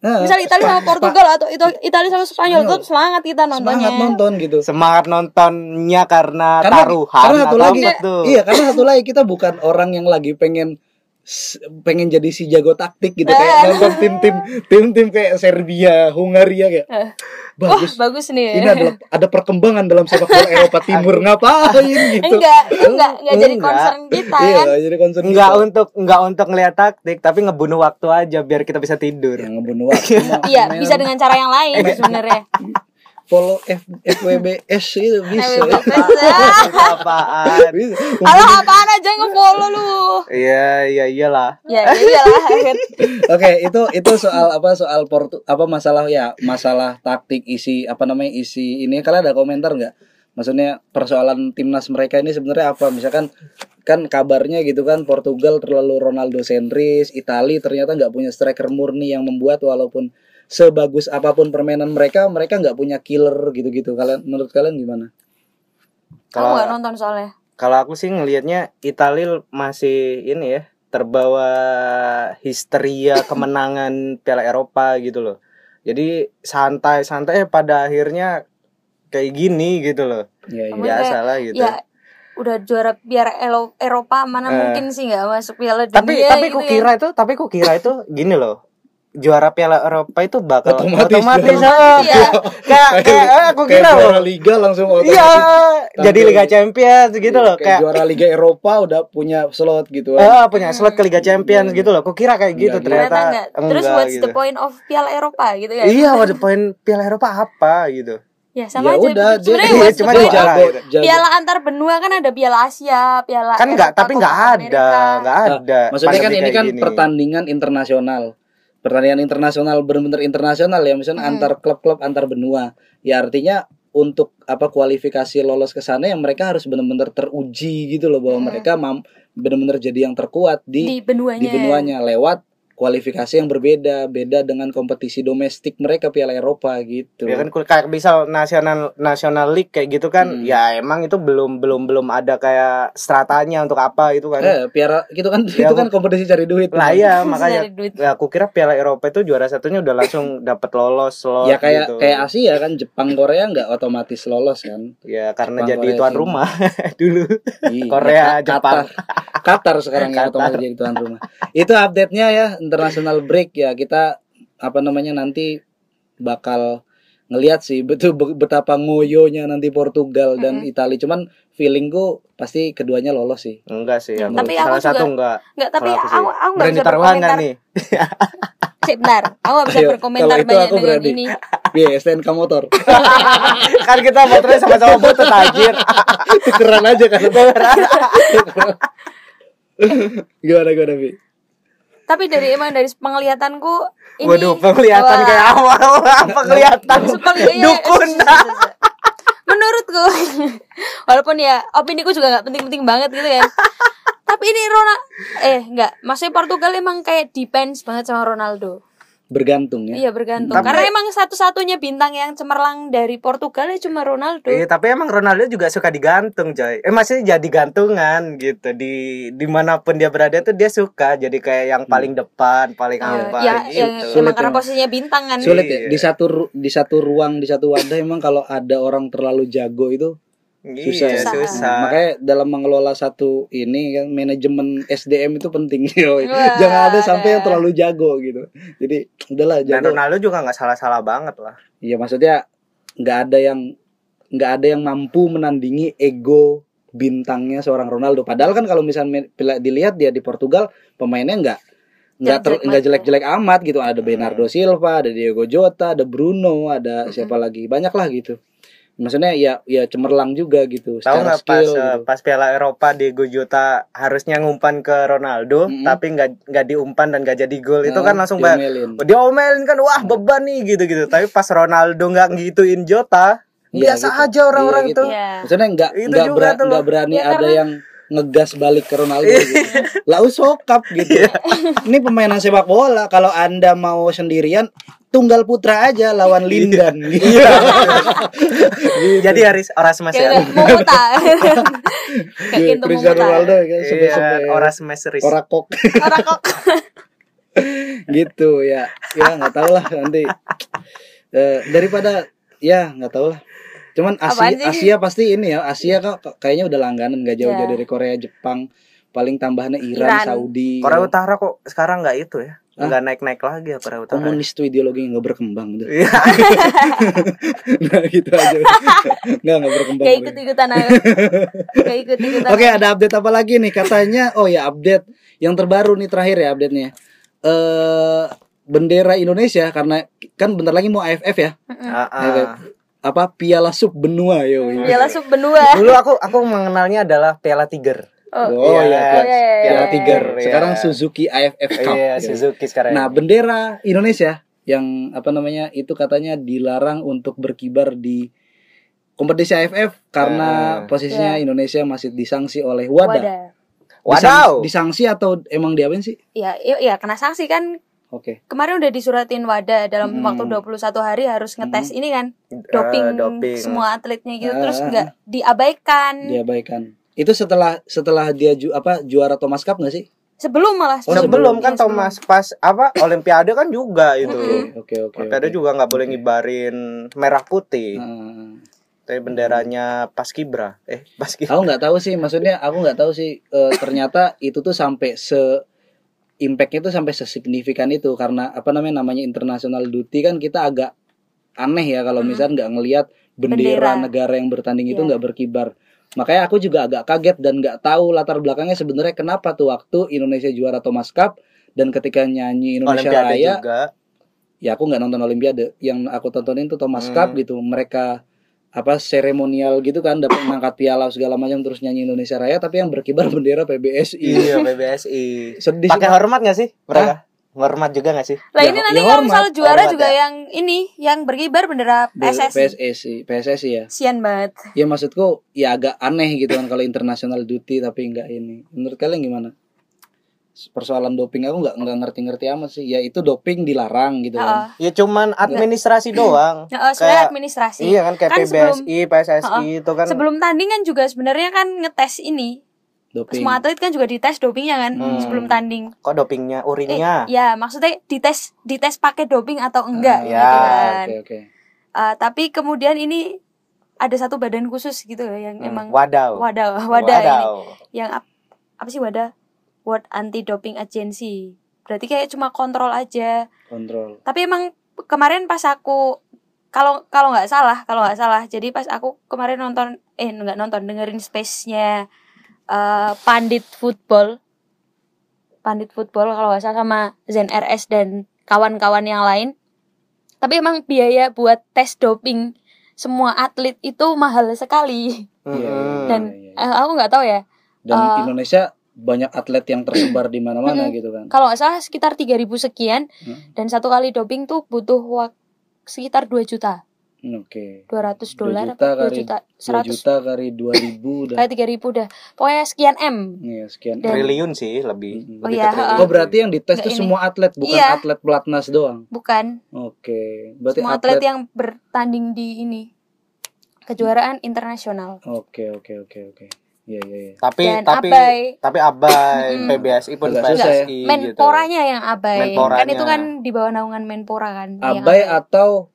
nah, misal Italia sama Portugal atau itu Italia sama Spanyol tuh semangat kita nontonnya. semangat nonton gitu. Semangat nontonnya karena, karena taruhan karena satu lagi iya karena satu lagi kita bukan orang yang lagi pengen pengen jadi si jago taktik gitu kayak Eh. nonton tim-tim tim-tim kayak Serbia, Hungaria kayak Eh. Bagus. bagus nih. Ini adalah ada perkembangan dalam sepak bola Eropa Timur ngapain gitu. enggak, enggak enggak jadi Enggak. concern kita Iya, kan. nggak jadi concern Enggak kita. untuk enggak untuk ngeliat taktik, tapi ngebunuh waktu aja biar kita bisa tidur. yang ngebunuh waktu. Iya, bisa dengan cara yang lain sebenarnya. follow F FWBS itu bisa. Apaan? Bisa. Halo apaan aja nge-follow lu. Iya, iya iyalah. Ya, ya iyalah. Oke, itu itu soal apa soal Portu apa masalah ya masalah taktik isi apa namanya isi ini kalian ada komentar nggak? Maksudnya persoalan timnas mereka ini sebenarnya apa? Misalkan kan kabarnya gitu kan Portugal terlalu Ronaldo sentris, Itali ternyata nggak punya striker murni yang membuat walaupun sebagus apa pun permainan mereka, mereka nggak punya killer gitu-gitu. Kalian menurut kalian gimana? Kalau gak nonton soalnya. kalau aku sih ngelihatnya Italia masih ini ya, terbawa histeria kemenangan Piala Eropa gitu loh. Jadi santai-santai pada akhirnya kayak gini gitu loh. Ya, Kamu ya. Biasa lah gitu. Ya udah juara biar Elo- Eropa mana Eh. mungkin sih nggak masuk Piala Dunia tapi tapi gitu ku ya. kira itu tapi ku kira itu gini loh juara Piala Eropa itu bakal Otomatis. otomatis, ya. kayak kayak eh, aku kira juara loh liga langsung otomatis. iya jadi Liga Champions gitu loh kayak, kayak juara Liga Eropa udah punya slot gitu kan. ah punya slot ke Liga Champions gitu loh. Ku kira kayak gitu Enggak, ternyata, ternyata enggak. Terus enggak what's gitu. the point of Piala Eropa gitu ya? Iya, what the point Piala Eropa apa gitu. Ya sama Ya aja. udah, dia- the cuma dia jago, jago. Piala antar benua kan ada Piala Asia, Piala Kan enggak, tapi enggak ada, enggak Nah, ada. Maksudnya kan ini kan gini. pertandingan internasional. Pertandingan internasional benar-benar internasional ya, misalnya Hmm. antar klub-klub antar benua. Ya artinya untuk apa kualifikasi lolos ke sana yang mereka harus benar-benar teruji gitu loh bahwa Hmm. mereka benar-benar jadi yang terkuat di di benuanya. di benuanya lewat kualifikasi yang berbeda, beda dengan kompetisi domestik mereka Piala Eropa gitu. Ya kan kayak misal nasional nasional league kayak gitu kan Hmm. ya emang itu belum belum belum ada kayak stratanya untuk apa itu kan. Eh, piara gitu kan Ya, itu kan kompetisi cari duit. Lah iya makanya duit. ya, aku kira Piala Eropa itu juara satunya udah langsung dapat lolos slot Ya kayak gitu. kayak Asia kan Jepang Korea nggak otomatis lolos kan. ya karena Jepang, jadi Korea, tuan Cina. rumah dulu. Iya, Korea, Jepang. Qatar. Qatar sekarang ya Qatar. otomatis jadi tuan rumah. Itu update-nya ya international break ya kita apa namanya nanti bakal ngelihat sih betul be- betapa ngoyonya nanti Portugal dan Italia cuman feelingku pasti keduanya lolos sih. Enggak sih, aku Tapi aku salah satu juga- enggak. Enggak, tapi aku aku sih. aku nggak Berani bisa berkomentar. nih? Sip, bentar. Aku nggak bisa Ayo, berkomentar banyak aku dengan berani. ini. Iya, STNK motor. kan kita motornya sama-sama butut anjir. Tukeran aja kan. gimana gimana Bi? Tapi dari emang dari penglihatanku ini Waduh, penglihatan Wah. kayak awal penglihatan Sepeng- iya, dukun. Menurutku walaupun ya opiniku juga nggak penting-penting banget gitu ya. Tapi ini Ronaldo eh enggak, maksudnya Portugal emang kayak depends banget sama Ronaldo. Bergantung ya. Iya bergantung. Tapi- Karena emang satu-satunya bintang yang cemerlang dari Portugal ya cuma Ronaldo. Iya, tapi emang Ronaldo juga suka digantung, coy. Eh maksudnya jadi gantungan gitu di di mana pun dia berada tuh dia suka jadi kayak yang paling depan, paling Iya, apa ya, gitu. yang Sulit emang karena posisinya bintang kan. Sulit ya Iya. di satu di satu ruang di satu wadah emang kalau ada orang terlalu jago itu susah. Iya, ya. susah. Nah, makanya dalam mengelola satu ini kan manajemen SDM itu penting. Wah, Jangan ada sampai ada. yang terlalu jago gitu. Jadi udahlah Dan jago. Ronaldo juga nggak salah-salah banget lah. Iya maksudnya nggak ada yang nggak ada yang mampu menandingi ego bintangnya seorang Ronaldo. Padahal kan kalau misalnya pila- dilihat dia di Portugal pemainnya nggak nggak ter- Jelek-jelek nggak banget. jelek-jelek amat gitu. Ada Bernardo Silva, ada Diego Jota, ada Bruno, ada siapa lagi banyak lah gitu. Maksudnya ya ya cemerlang juga gitu. Tahu nggak pas eh, gitu. pas Piala Eropa Diego Jota harusnya ngumpan ke Ronaldo Mm-mm. tapi nggak nggak diumpan dan nggak jadi gol itu Nah, kan langsung banyak diomelin. dia omelin kan wah beban nih gitu-gitu tapi pas Ronaldo nggak gituin Jota Iya, biasa gitu. aja orang-orang Iya, itu gitu. Iya. Maksudnya nggak Itu nggak tuh nggak berani Ya, ada yang ngegas balik ke Ronaldo Iya. gitu. Lau sokap gitu. Ini pemainan sepak bola kalau Anda mau sendirian tunggal putra aja lawan Lindan gitu. jadi Haris Orasmes Kayak ya udah mau muta. Kayak Iya, Cristiano. Ronaldo kan iya sampai-sampai Orasmes Riz. orakok Orang kok gitu ya. Ya nggak tahu lah nanti Eh, daripada ya nggak tahu lah. Cuman Asia? Asia pasti ini ya. Asia kok kayaknya udah langganan nggak jauh-jauh Ya. dari Korea, Jepang. Paling tambahannya Iran, Iran. Saudi. Korea Utara kok sekarang nggak itu ya? Nggak naik-naik lagi ya Korea Utara komunis tuh ideologi yang nggak berkembang gitu. Iya. nah gitu aja nggak nggak berkembang Gak ikut ikutan aku. Gak ikut ikutan. oke ada update apa lagi nih katanya oh ya update yang terbaru nih terakhir ya update nya eh bendera Indonesia karena kan bentar lagi mau AFF ya Ah, ah. AFF. apa Piala Sub Benua yo Piala Sub benua. Dulu aku aku mengenalnya adalah Piala Tiger. Oh, oh Iya, ya iya, iya, Piala iya. Tiger Iya. sekarang Suzuki AFF Cup Iya. Suzuki sekarang. Nah, bendera Indonesia yang apa namanya itu katanya dilarang untuk berkibar di kompetisi AFF karena posisinya Ya. Indonesia masih disanksi oleh WADA. Wadaw. Disang- Disanksi atau emang diapain sih? Ya, iya, iya, kena sanksi kan. Oke. Kemarin udah disuratin Wadah dalam Hmm. waktu 21 hari harus ngetes ini kan. Eh, Doping, doping. semua atletnya gitu terus Ah. nggak diabaikan. Diabaikan. Itu setelah setelah dia ju, apa juara Thomas Cup nggak sih? Sebelum malah. Oh, sebelum kan sebelum. Thomas pas apa Olimpiade kan juga itu. Oke, oke. Olimpiade oke. juga nggak boleh ngibarin merah putih. Ah. Tapi benderanya Paskibra. Eh, Paskibra. Aku nggak tahu sih, maksudnya aku nggak tahu sih eh, ternyata itu tuh sampai se impactnya tuh sampai sesignifikan itu karena apa namanya namanya international duty kan kita agak aneh ya kalau Hmm. misalnya nggak ngelihat bendera, Bendera. negara yang bertanding itu Iya. nggak berkibar. Makanya aku juga agak kaget dan nggak tahu latar belakangnya sebenarnya kenapa tuh waktu Indonesia juara Thomas Cup dan ketika nyanyi Indonesia Olimpiade Raya juga. ya aku nggak nonton Olimpiade yang aku tontonin tuh Thomas Hmm. Cup gitu mereka apa seremonial gitu kan dapat mengangkat piala segala macam terus nyanyi Indonesia Raya tapi yang berkibar bendera PBSI Iya, PBSI. sedih Pakai hormat gak sih mereka? Hormat juga gak sih? Lah Ya, ini ya nanti kalau misalnya juara hormat juga ya. yang ini yang berkibar bendera PSSI. PSSI PSSI ya Sian banget. ya maksudku ya agak aneh gitu kan kalau international duty tapi enggak ini menurut kalian gimana persoalan doping aku nggak nggak ngerti-ngerti amat sih. Ya itu doping dilarang gitu kan. Heeh. Ya cuman administrasi doang. Heeh, sebenarnya Kayak- administrasi. Iya kan kayak Kan sebelum- PBSI, PSSI itu kan Sebelum tandingan juga sebenarnya kan ngetes ini. Doping. Semua atlet kan juga dites dopingnya kan Hmm. sebelum tanding. kok dopingnya, Eh, urinnya. ya maksudnya dites dites pakai doping atau enggak Ah, gitu ya, kan. Oke oke. Eh, tapi kemudian ini ada satu badan khusus gitu loh yang Hmm, emang Wadaw. wadah wadah ini Wadaw. yang ap- apa sih wadah World Anti Doping Agency berarti kayak cuma kontrol aja Kontrol. tapi emang kemarin pas aku kalau kalau nggak salah kalau nggak salah jadi pas aku kemarin nonton eh nggak nonton dengerin space-nya eh, Pandit Football Pandit Football kalau nggak salah sama Zen RS dan kawan-kawan yang lain tapi emang biaya buat tes doping semua atlet itu mahal sekali Iya, Mm-mm. dan iya, iya. eh, aku nggak tahu ya Dan eh, Indonesia banyak atlet yang tersebar di mana-mana gitu kan. kalau nggak salah sekitar 3000 sekian Hmm. dan satu kali doping tuh butuh wak- sekitar 2 juta Oke. 200 Dua dolar juta apa 2 kali- juta 2 100 juta kali 2000 dah. kayak 3000 dah pokoknya sekian M Iya, sekian. Dan- Triliun sih lebih. Oh Lebih iya, triliun. Oh berarti yang dites ini. semua atlet bukan Iya. atlet pelatnas doang. bukan Oke. Berarti semua atlet yang bertanding di ini kejuaraan internasional Oke oke oke oke. Iya iya iya. Tapi Dan tapi abai. tapi abai. PBSI pun Agak susah ya. Gitu. menporanya yang abai Menporanya. kan itu kan di bawah naungan menpora kan yang Abai atau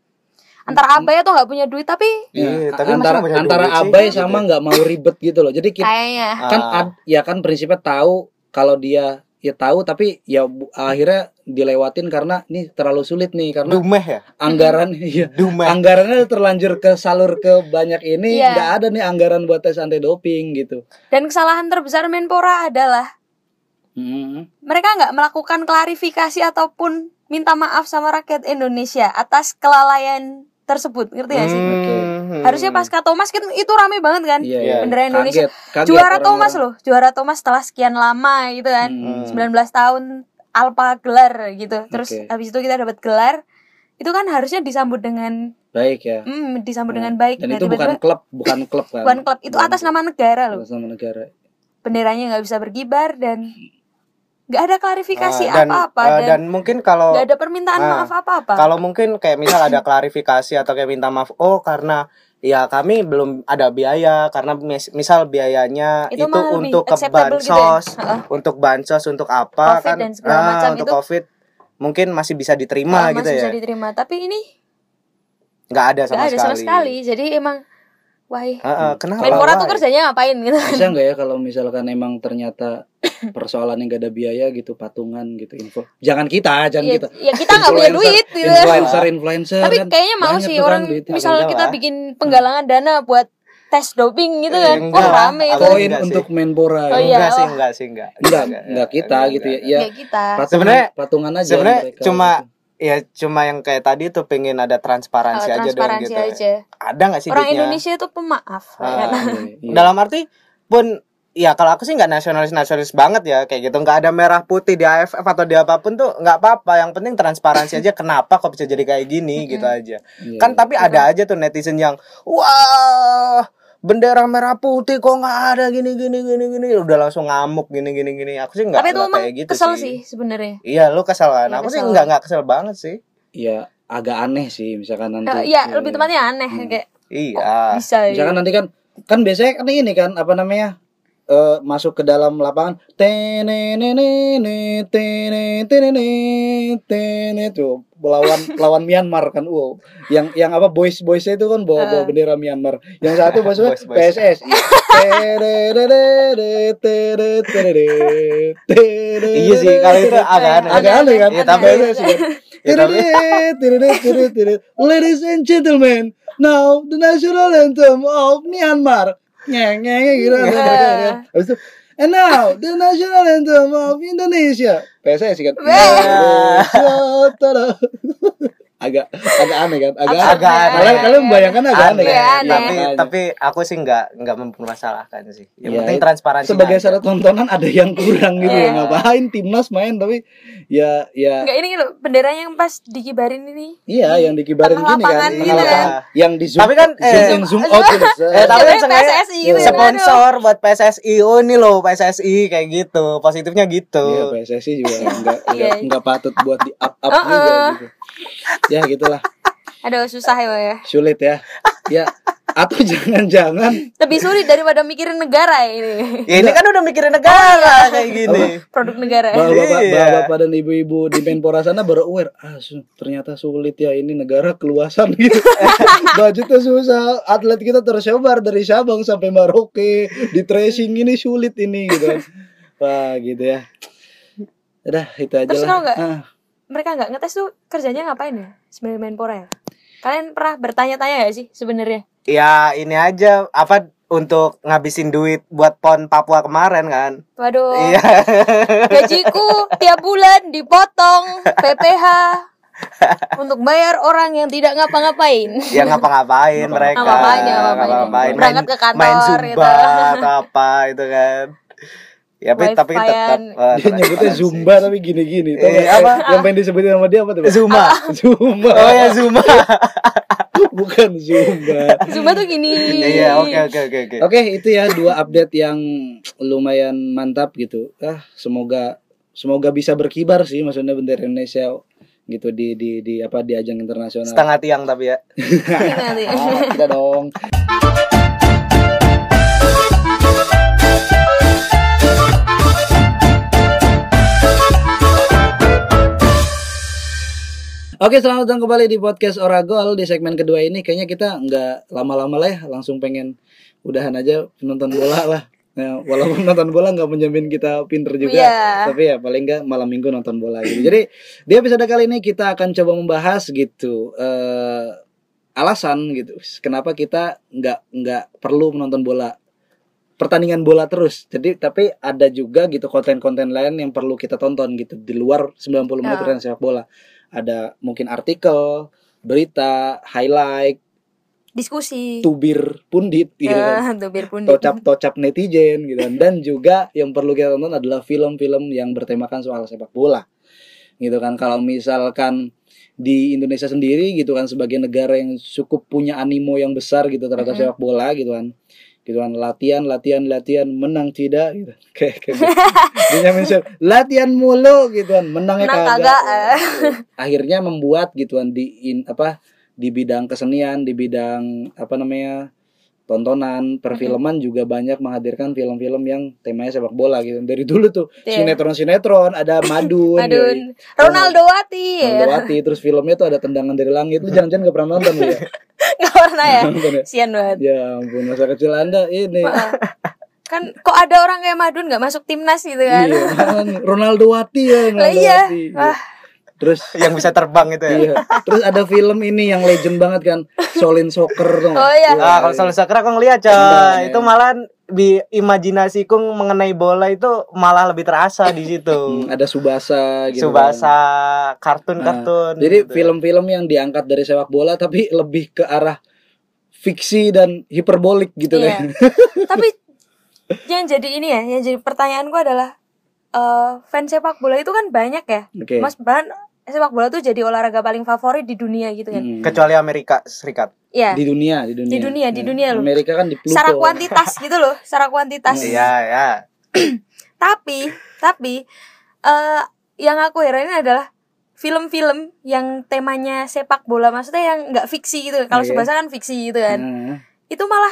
antara abai atau nggak punya duit tapi Iya, ya, tapi antara punya antara duit sih, abai gitu. sama nggak mau ribet gitu loh. Jadi kita kayaknya kan Ah. ad- ya kan prinsipnya tahu kalau dia ya tahu tapi ya bu- akhirnya dilewatin karena nih terlalu sulit nih karena Dumeh ya? anggaran iya Dumeh. anggarannya terlanjur ke salur ke banyak ini Iya. nggak ada nih anggaran buat tes anti doping gitu. dan kesalahan terbesar menpora adalah Hmm. mereka nggak melakukan klarifikasi ataupun minta maaf sama rakyat Indonesia atas kelalaian tersebut ngerti gak sih Hmm. harusnya pasca Thomas kan itu rame banget kan Iya. iya. Bendera Indonesia. Kaget, kaget juara. Thomas loh juara Thomas setelah sekian lama gitu kan Hmm. 19 tahun Alpa gelar gitu terus Oke. habis itu kita dapat gelar itu kan harusnya disambut dengan Baik ya. hmm, disambut Hmm. dengan baik Dan Nah, itu bukan tiba-tiba klub, bukan klub kan. bukan klub itu Bukan atas nama negara loh Atas nama negara. benderanya nggak bisa berkibar dan nggak ada klarifikasi dan, apa-apa eh, dan dan mungkin kalau nggak ada permintaan Ah, maaf apa-apa. kalau mungkin kayak misal ada klarifikasi atau kayak minta maaf oh karena ya kami belum ada biaya karena mis- misal biayanya Itu itu, untuk ke acceptable gitu ya? bansos untuk bansos untuk apa Covid kan? dan segala Ah, macam untuk itu- covid mungkin masih bisa diterima Oh, gitu masih ya? bisa diterima. Tapi ini nggak ada sama ada sekali, sama sekali. Jadi emang wah Heeh, kenapa Menpora tuh why? kerjanya ngapain gitu Bisa nggak ya kalau misalkan emang ternyata persoalan yang gak ada biaya gitu patungan gitu info. Jangan kita, jangan ya, kita. ya kita nggak punya duit gitu Influencer, influencer tapi kan kayaknya mau sih kan orang duitnya. misal Enggak kita lah. bikin penggalangan dana buat tes doping gitu kan Enggak wah rame itu koin untuk Menpora. Oh, ya. iya. enggak sih enggak sih enggak Enggak, enggak kita enggak, gitu ya. enggak. Ya, ya kita patungan, Sebenarnya- patungan aja sebenarnya mereka cuma- gitu. Ya cuma yang kayak tadi tuh pengen ada transparansi Oh, aja dong gitu aja ada nggak sih orang duitnya? Indonesia itu pemaaf Ah. kan? Iya, iya. dalam arti pun ya kalau aku sih nggak nasionalis nasionalis banget ya kayak gitu nggak ada merah putih di AFF atau di apa pun tuh nggak apa-apa yang penting transparansi aja kenapa kok bisa jadi kayak gini gitu aja Iya, kan tapi ada aja tuh netizen yang wah bendera merah putih kok nggak ada gini gini gini gini udah langsung ngamuk gini gini gini aku sih nggak tapi itu emang kayak gitu kesel sih sebenarnya iya lu kesel kan Iya, aku sih kesel. nggak nggak kesel banget sih ya agak aneh sih misalkan nanti. Eh, iya lebih tepatnya aneh Hmm. kayak iya bisa ya. Misalkan nanti kan kan biasanya kan ini kan apa namanya? Eh masuk ke dalam lapangan tuh lawan lawan Myanmar kan wow yang yang apa boys boys itu kan bawa bawa Eh. bendera Myanmar yang satu maksudnya. PSS Iya sih, kalau itu agak aneh. agak aneh kan Iya. Ya, tapi-. Ladies and gentlemen, now the national anthem of Myanmar. Nyeng, gitu. Iya. Habis itu, and now the national anthem of Indonesia. PSS kan. Wah. Indonesia. Agak agak aneh kan agak agak ya. aneh. kalian kalian membayangkan agak aneh Aneh, Iya, kan aneh. tapi Iya, tapi aku sih nggak nggak mempermasalahkan sih yang Iya, penting transparansi sebagai syarat tontonan ada yang kurang gitu ya Iya. ngapain timnas main tapi ya ya Enggak ini loh benderanya yang pas dikibarin ini. iya yang dikibarin Tengah gini kan gitu lapangan. kan. yang di zoom Tapi kan, zoom eh, in zoom out gitu eh tapi kan PSSI gitu kan, sponsor buat PSSI oh ini loh PSSI kayak gitu positifnya gitu Iya PSSI juga enggak Iya. enggak, enggak patut buat di up up Uh-uh. juga gitu. Ya gitulah Aduh susah ya, ya. sulit ya. Ya atau jangan-jangan Lebih sulit daripada mikirin negara ini. ya ini kan udah mikirin negara kayak gini Produk negara. bapak-bapak Iya. bapak-bapak dan ibu-ibu di Menpora sana baru aware ah su- ternyata sulit ya ini negara keluasan gitu. Budgetnya susah, atlet kita tersebar dari Sabang sampai Merauke, di tracing ini sulit ini gitu kan. Wah, gitu ya. Udah, itu aja Terus lah. kalau nggak- Ah. Mereka nggak ngetes tuh kerjanya ngapain ya? Sebenarnya Menpora ya. Kalian pernah bertanya-tanya gak sih sebenarnya? ya ini aja apa untuk ngabisin duit buat pon Papua kemarin kan Waduh. iya Gajiku tiap bulan dipotong PPH untuk bayar orang yang tidak ngapa-ngapain. ya ngapa-ngapain mereka Ngapa-ngapain, ngapa-ngapain. ngapa-ngapain. main, Berangkat ke kantor, main zumba gitu. atau apa itu kan ya tapi tapi tetap eh, Dia nyebutnya. Zumba tapi gini-gini. Tau Eh, apa? Yang pengen disebutin sama dia apa tuh? Zumba Zumba. oh ya Zumba Bukan Zumba. Zumba tuh gini. iya oke oke oke oke Oke, itu ya dua update yang lumayan mantap gitu. Ah, semoga semoga bisa berkibar sih maksudnya bendera Indonesia gitu di di di apa di ajang internasional. setengah tiang tapi ya Nanti. Ah, tidak dong. Oke, selamat datang kembali di podcast Oragol di segmen kedua ini. Kayaknya kita nggak lama-lama lah ya, langsung pengen udahan aja nonton bola lah. Nah, walaupun nonton bola nggak menjamin kita pinter juga, Iya. tapi ya paling nggak malam minggu nonton bola gitu. Jadi di episode kali ini kita akan coba membahas gitu eh, alasan gitu, kenapa kita nggak nggak perlu menonton bola pertandingan bola terus. Jadi tapi ada juga gitu konten-konten lain yang perlu kita tonton gitu di luar 90 menit Ya. pertandingan sepak bola. Ada mungkin artikel, berita, highlight, Diskusi. tubir pundit gitu kan. Ya, tuh biar pun Tocap-tocap netizen gitu kan. Dan juga yang perlu kita tonton adalah film-film yang bertemakan soal sepak bola. Gitu kan. Kalau misalkan di Indonesia sendiri gitu kan sebagai negara yang cukup punya animo yang besar gitu terhadap Mhm. sepak bola gitu kan gitu kan latihan latihan latihan menang tidak gitu kayak kayak gitu. Latihan mulu gitu kan menangnya Menang kagak kagak, eh. akhirnya membuat gitu kan di in, apa di bidang kesenian di bidang apa namanya tontonan perfilman juga banyak menghadirkan film-film yang temanya sepak bola gitu dari dulu tuh Iya. sinetron-sinetron ada Madun, Madun. Ronaldo Wati ya. Wati terus filmnya tuh ada tendangan dari langit lu jangan-jangan gak pernah nonton ya Gak pernah ya. Sian banget. ya ampun masa kecil anda ini Kan kok ada orang kayak Madun gak masuk timnas gitu kan. iya kan Ronaldo Wati ya Ronaldo iya. Wati. Wah. terus yang bisa terbang itu ya iya terus ada film ini yang legend banget kan Solin Soccer tuh Oh, iya. Ah, kalau soal soccer aku ngeliat Tendang, coy, ya. itu malah di imajinasiku mengenai bola itu malah lebih terasa di situ. Hmm, ada Subasa gitu Subasa, kan. kartun-kartun. Nah, jadi gitu. film-film yang diangkat dari sepak bola tapi lebih ke arah fiksi dan hiperbolik gitu Iya. kan. Tapi yang jadi ini ya, yang jadi pertanyaan gue adalah eh fans sepak bola itu kan banyak ya. Oke. Mas bahkan sepak bola tuh jadi olahraga paling favorit di dunia gitu kan. Hmm. kecuali Amerika Serikat. Iya. di dunia, di dunia. Di dunia, di Nah, dunia loh. Amerika kan di Pluto. Secara kuantitas gitu loh, secara kuantitas. Iya, ya. Tapi, tapi eh yang aku heranin adalah film-film yang temanya sepak bola maksudnya yang nggak fiksi gitu. Kalau Oke. Subasa kan fiksi gitu kan. Nah, Itu malah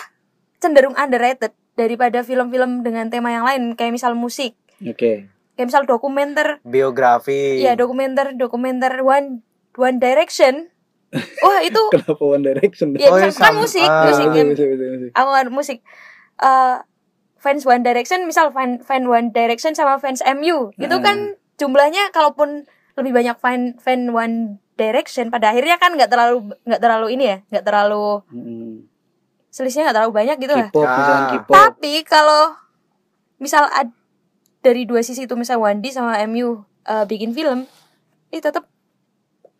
cenderung underrated daripada film-film dengan tema yang lain kayak misal musik, Oke. kayak misal dokumenter Biografi. Iya dokumenter dokumenter One One Direction. Wah itu Kenapa One Direction? ya Oh, iya, kan sama. musik Ah. musik kan bisa, bisa. aku kan musik Eh, fans One Direction misal fan fan One Direction sama fans MU itu Ah. kan jumlahnya kalaupun lebih banyak fan fan One Direction pada akhirnya kan nggak terlalu nggak terlalu ini ya nggak terlalu Hmm. selisihnya nggak terlalu banyak gitu lah Ah. tapi kalau misal ad, dari dua sisi itu misal Wandi sama MU eh, bikin film, itu tetap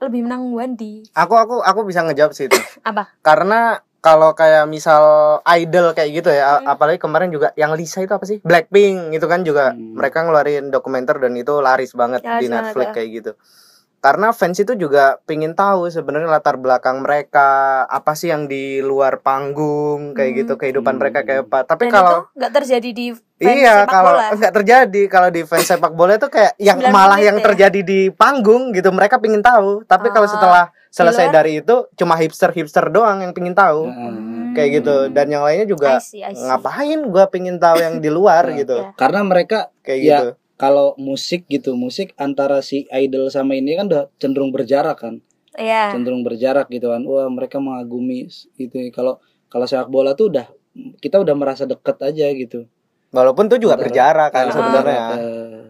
lebih menang Wandi. Aku aku aku bisa ngejawab sih itu. Apa? Karena kalau kayak misal idol kayak gitu ya, Hmm. apalagi kemarin juga yang Lisa itu apa sih? Blackpink itu kan juga Hmm. mereka ngeluarin dokumenter dan itu laris banget Laris di Netflix ya. kayak gitu. Karena fans itu juga pingin tahu sebenarnya latar belakang mereka, apa sih yang di luar panggung kayak Hmm. gitu, kehidupan Hmm. mereka kayak apa. Tapi Dan kalau nggak terjadi di fans Iya, sepak kalau nggak terjadi kalau di fans sepak bola itu kayak yang 9 malah yang ya? terjadi di panggung gitu mereka pingin tahu. Tapi kalau Oh, setelah selesai luar? dari itu cuma hipster-hipster doang yang pingin tahu. Nah, Kayak gitu dan yang lainnya juga I see, I see. ngapain gua pingin tahu yang di luar Nah, gitu. Karena mereka Kayak Ya, gitu. Kalau musik gitu musik antara si idol sama ini kan udah cenderung berjarak kan Iya. cenderung berjarak gitu kan wah mereka mengagumi itu kalau kalau sepak bola tuh udah kita udah merasa deket aja gitu Walaupun itu juga Antara- berjarak kan Ah, sebenarnya. eh,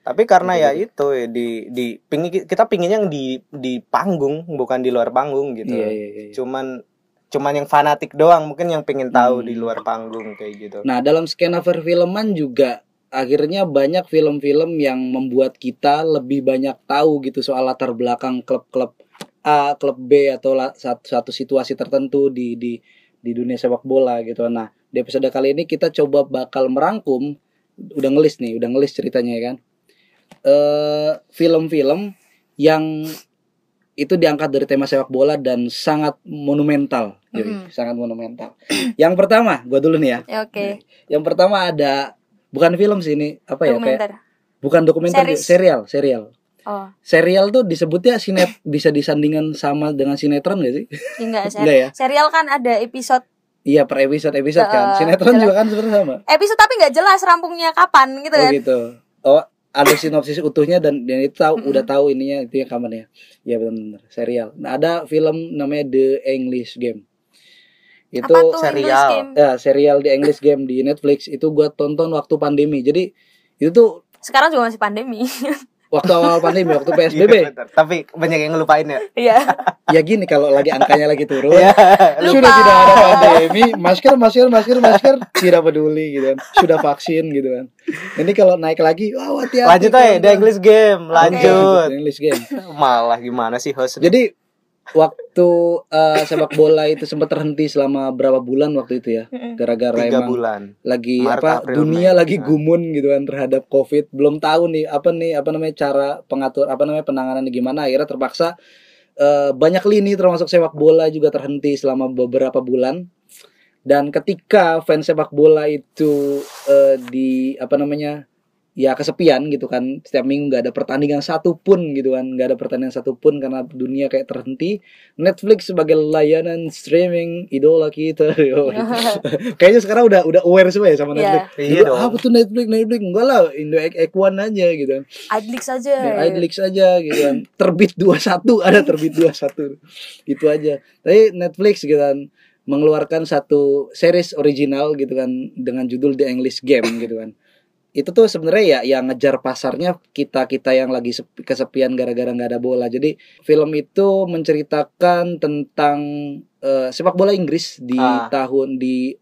Tapi karena ya Betul, itu ya, di di pingin kita pinginnya yang di di panggung bukan di luar panggung gitu. iya, iya, iya. Cuman cuman yang fanatik doang mungkin yang pingin tahu Hmm. di luar panggung kayak gitu. Nah, dalam skena perfilman juga akhirnya banyak film-film yang membuat kita lebih banyak tahu gitu soal latar belakang klub-klub A, klub B atau satu, satu situasi tertentu di di di dunia sepak bola gitu. Nah, di episode kali ini kita coba bakal merangkum udah ngelis nih, udah ngelis ceritanya ya kan. Eh film-film yang itu diangkat dari tema sepak bola dan sangat monumental, Yoi, Mhm. sangat monumental. Yang pertama, gua dulu nih ya. Ya, Oke. Yang pertama ada bukan film sih ini apa ya kayak Dokumenter. bukan dokumenter Series. serial serial. Oh, serial tuh disebutnya sinet bisa disandingkan sama dengan sinetron gak sih? Enggak, ser- Enggak ya? serial kan ada episode. Iya per episode episode kan. Eh, sinetron jelas. juga kan sebenarnya sama. Episode tapi nggak jelas rampungnya kapan gitu oh kan. gitu. Oh ada sinopsis utuhnya dan dan itu tahu udah tahu ininya itu yang kapan ya? Ya benar serial. Nah ada film namanya The English Game itu Apa tuh serial. Ya serial The English Game di Netflix itu gua tonton waktu pandemi jadi itu tuh Sekarang juga masih pandemi. waktu awal pandemi waktu Iya, PSBB bener. Tapi banyak yang ngelupain ya. Iya. ya gini kalau lagi angkanya lagi turun. Lupa. sudah tidak ada pandemi masker masker masker masker tidak peduli gitu kan sudah vaksin gitu kan ini kalau naik lagi wah hati-hati Lanjut aja. The English Game. Lanjut. The English game Malah gimana sih host? jadi waktu eh, sepak bola itu sempat terhenti selama berapa bulan waktu itu ya gara-gara emang bulan. lagi Maret, apa April, dunia Mei. lagi Nah. gumun gitu kan terhadap covid belum tahu nih apa nih apa namanya cara pengatur apa namanya penanganannya gimana akhirnya terpaksa eh, banyak lini termasuk sepak bola juga terhenti selama beberapa bulan dan ketika fans sepak bola itu eh, di apa namanya ya kesepian gitu kan. Setiap minggu nggak ada pertandingan satupun gitu kan. Nggak ada pertandingan satupun karena dunia kayak terhenti. Netflix sebagai layanan streaming idola kita yo. kayaknya sekarang udah udah aware semua ya sama Iya. Netflix. Iya Dulu, dong. apa tuh Netflix Netflix. Enggak lah Indo X1 aja gitu. Kan Idlix aja. ya, Idlix aja gitu kan. Terbit 21 ada terbit 21 itu aja. Tapi Netflix gitu kan mengeluarkan satu series original gitu kan dengan judul The English Game gitu kan itu tuh sebenarnya ya yang ngejar pasarnya kita kita yang lagi sepi- kesepian gara-gara nggak ada bola jadi film itu menceritakan tentang eh, sepak bola Inggris di Ah. tahun di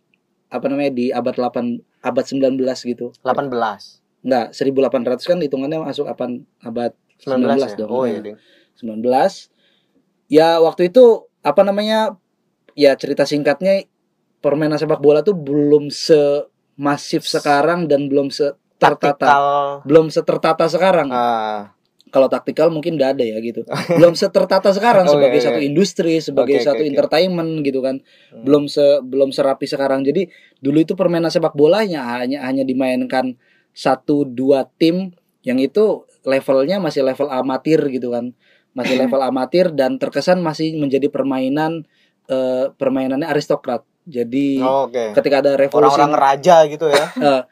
apa namanya di abad 8 abad 19 gitu 18. Enggak, 1800 kan hitungannya masuk apaan abad 19, 19 ya? dong. Oh Nah, iya, Ding. 19. Ya waktu itu apa namanya? Ya cerita singkatnya permainan sepak bola tuh belum semasif sekarang dan belum setertata belum setertata sekarang. Ah, Kalau taktikal mungkin udah ada ya gitu. belum setertata sekarang Oh, sebagai iya, iya. satu industri, sebagai oke, satu oke. entertainment gitu kan. Hmm. Belum se belum serapi sekarang. Jadi dulu itu permainan sepak bolanya hanya hanya dimainkan satu dua tim yang itu levelnya masih level amatir gitu kan. Masih level amatir dan terkesan masih menjadi permainan eh, permainannya aristokrat. Jadi Oh, Oke. ketika ada revolusi Orang-orang raja gitu ya.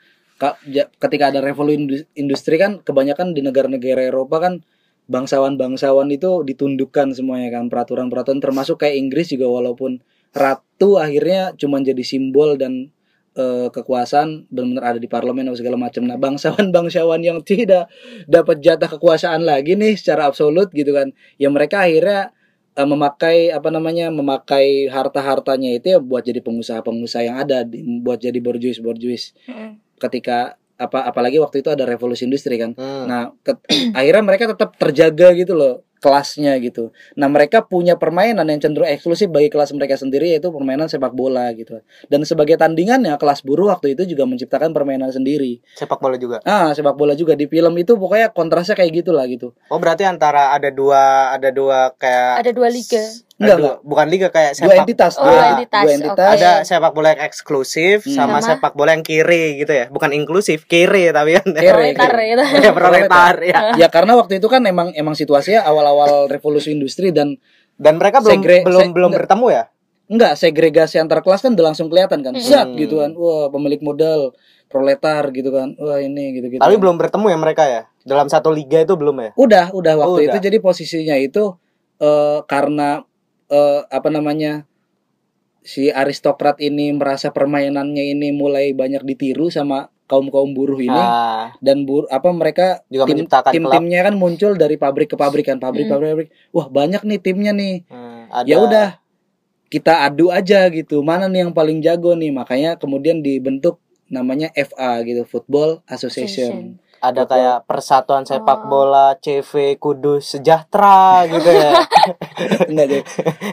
Ja- ketika ada revolusi indus- industri kan kebanyakan di negara-negara Eropa kan bangsawan-bangsawan itu ditundukkan semuanya kan peraturan-peraturan termasuk kayak Inggris juga walaupun ratu akhirnya cuma jadi simbol dan eh, kekuasaan benar-benar ada di parlemen atau segala macam. Nah, bangsawan-bangsawan yang tidak dapat jatah kekuasaan lagi nih secara absolut gitu kan. Ya mereka akhirnya eh, memakai apa namanya? memakai harta-hartanya itu ya buat jadi pengusaha-pengusaha yang ada, di- buat jadi borjuis-borjuis Mm-mm. ketika apa apalagi waktu itu ada revolusi industri kan. Hmm. Nah, ket- akhirnya mereka tetap terjaga gitu loh. Kelasnya gitu. Nah mereka punya permainan yang cenderung eksklusif bagi kelas mereka sendiri yaitu permainan sepak bola gitu. Dan sebagai tandingannya kelas buruh waktu itu juga menciptakan permainan sendiri. Sepak bola juga. Ah sepak bola juga di film itu pokoknya kontrasnya kayak gitulah gitu. Oh berarti antara ada dua ada dua kayak Ada dua liga. Enggak, dua- bukan liga kayak Dua sepak entitas, Oh, dua, dua entitas, dua entitas. oke. ada sepak bola yang eksklusif Hmm. sama, Sama? sepak bola yang kiri gitu ya bukan inklusif kiri tapi kan kere. gitu. ya proletar ya Ya karena waktu itu kan emang emang situasinya awal-awal revolusi industri dan dan mereka belum Segre- belum se- belum enggak. bertemu ya enggak segregasi antar kelas kan udah langsung kelihatan kan. Zat Hmm. gitu kan. Wah, pemilik modal proletar gitu kan. Wah, ini gitu-gitu. tapi belum bertemu ya mereka ya dalam satu liga itu belum ya Udah, udah waktu Udah. itu jadi posisinya itu eh karena eh apa namanya si aristokrat ini merasa permainannya ini mulai banyak ditiru sama kaum kaum buruh ini. Ah, dan bur apa mereka juga tim tim timnya kan muncul dari pabrik ke pabrik kan pabrik Hmm. pabrik, pabrik wah banyak nih timnya nih. Hmm, ya udah kita adu aja gitu. Mana nih yang paling jago nih? Makanya kemudian dibentuk namanya FA gitu Football Association ada Football. kayak persatuan sepak Oh. bola CV Kudus sejahtera gitu ya. Enggak deh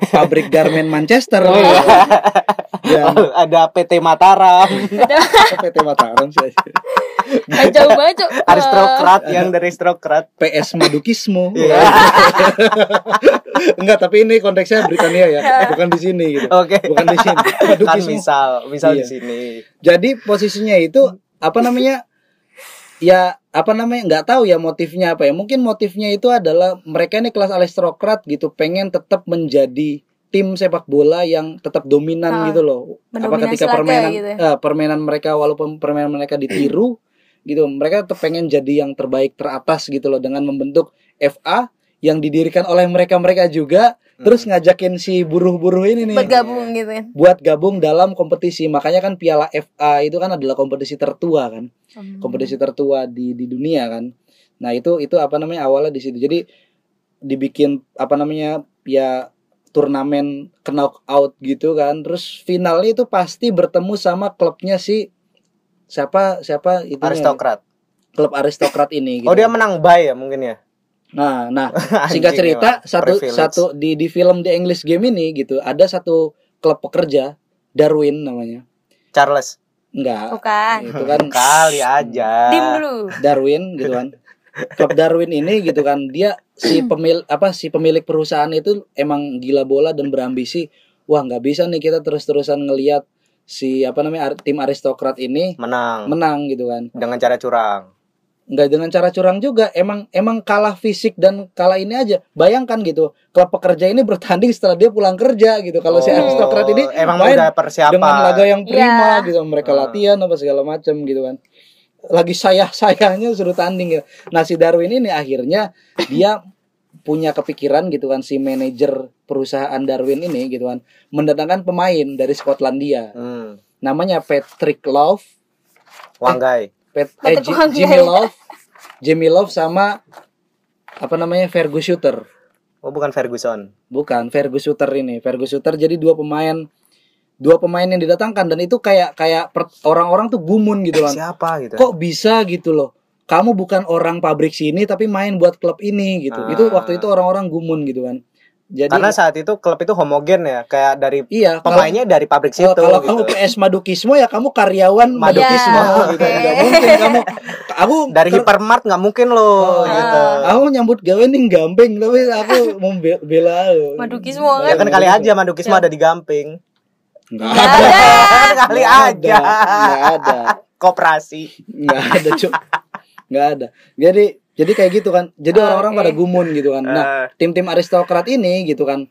pabrik garment Manchester. Oh, iya. yang ada PT Mataram. PT Mataram sih. Jauh banget, Cuk. aristokrat yang dari aristokrat. PS Madukismo Iya. enggak tapi ini konteksnya Britania ya bukan di sini gitu. Oke. Bukan di sini. Kan Madukismo misal misal Iya. di sini. Jadi posisinya itu apa namanya ya apa namanya nggak tahu ya motifnya apa ya mungkin motifnya itu adalah mereka ini kelas aristokrat gitu pengen tetap menjadi tim sepak bola yang tetap dominan Ah, gitu loh apa ketika permainan gitu ya. eh, permainan mereka walaupun permainan mereka ditiru gitu mereka tetap pengen jadi yang terbaik teratas gitu loh dengan membentuk FA yang didirikan oleh mereka mereka juga. Terus ngajakin si buruh-buruh ini nih. Bergabung gitu kan. buat gabung dalam kompetisi. Makanya kan piala FA itu kan adalah kompetisi tertua kan. Hmm. kompetisi tertua di di dunia kan. Nah itu itu apa namanya awalnya di situ. Jadi dibikin apa namanya ya turnamen knockout gitu kan. Terus finalnya itu pasti bertemu sama klubnya si siapa siapa itu aristokrat. Klub aristokrat ini gitu. oh dia menang bay ya mungkin ya nah nah singkat Anjing cerita emang, satu privilege. satu di di film The English Game ini gitu ada satu klub pekerja Darwin namanya. Charles. Enggak. Bukan. itu kan. Kali aja. Dim dulu. Darwin gitu kan. Klub Darwin ini gitu kan dia si pemil apa si pemilik perusahaan itu emang gila bola dan berambisi wah nggak bisa nih kita terus terusan ngelihat si apa namanya ar- tim aristokrat ini menang. menang gitu kan. Dengan cara curang nggak dengan cara curang juga emang emang kalah fisik dan kalah ini aja. Bayangkan gitu klub pekerja ini bertanding setelah dia pulang kerja gitu. Kalau si Oh, aristokrat ini emang main udah persiapan. dengan laga yang prima Iya. gitu mereka Hmm. latihan apa segala macam gitu kan. Lagi sayah sayahnya suruh tanding ya. Nah si Darwin ini akhirnya dia punya kepikiran gitu kan si manajer perusahaan Darwin ini gitu kan mendatangkan pemain dari Skotlandia. Hmm. namanya Patrick Love. Wanggai. Pet, eh, Patrick Ji- Wanggai. Jimmy Love Jimmy Love sama apa namanya Fergus Shooter oh bukan Ferguson Bukan, Fergus Suter ini. Fergus Suter jadi dua pemain dua pemain yang didatangkan dan itu kayak kayak orang-orang tuh gumun gitu kan. siapa gitu Kok bisa gitu loh? Kamu bukan orang pabrik sini tapi main buat klub ini gitu. Ah. Itu waktu itu orang-orang gumun gitu kan. Jadi karena saat itu klub itu homogen ya kayak dari iya kalau- pemainnya dari pabrik situ kalau, kalau gitu. kamu PS Madukismo ya kamu karyawan Madukismo Ya, gitu. oke. Nggak mungkin kamu aku dari ter- hipermart nggak mungkin loh Ah. gitu aku nyambut gawe nih gamping tapi aku mau be- bela Madukismo ya kan. kan kali aja Madukismo ada di Gamping Nggak Nggak ada. ada. kali Nggak aja ada. Nggak ada. koperasi nggak ada cuk nggak ada jadi jadi kayak gitu kan. Jadi Ah, orang-orang oke. pada gumun gitu kan. Nah Eh, tim-tim aristokrat ini gitu kan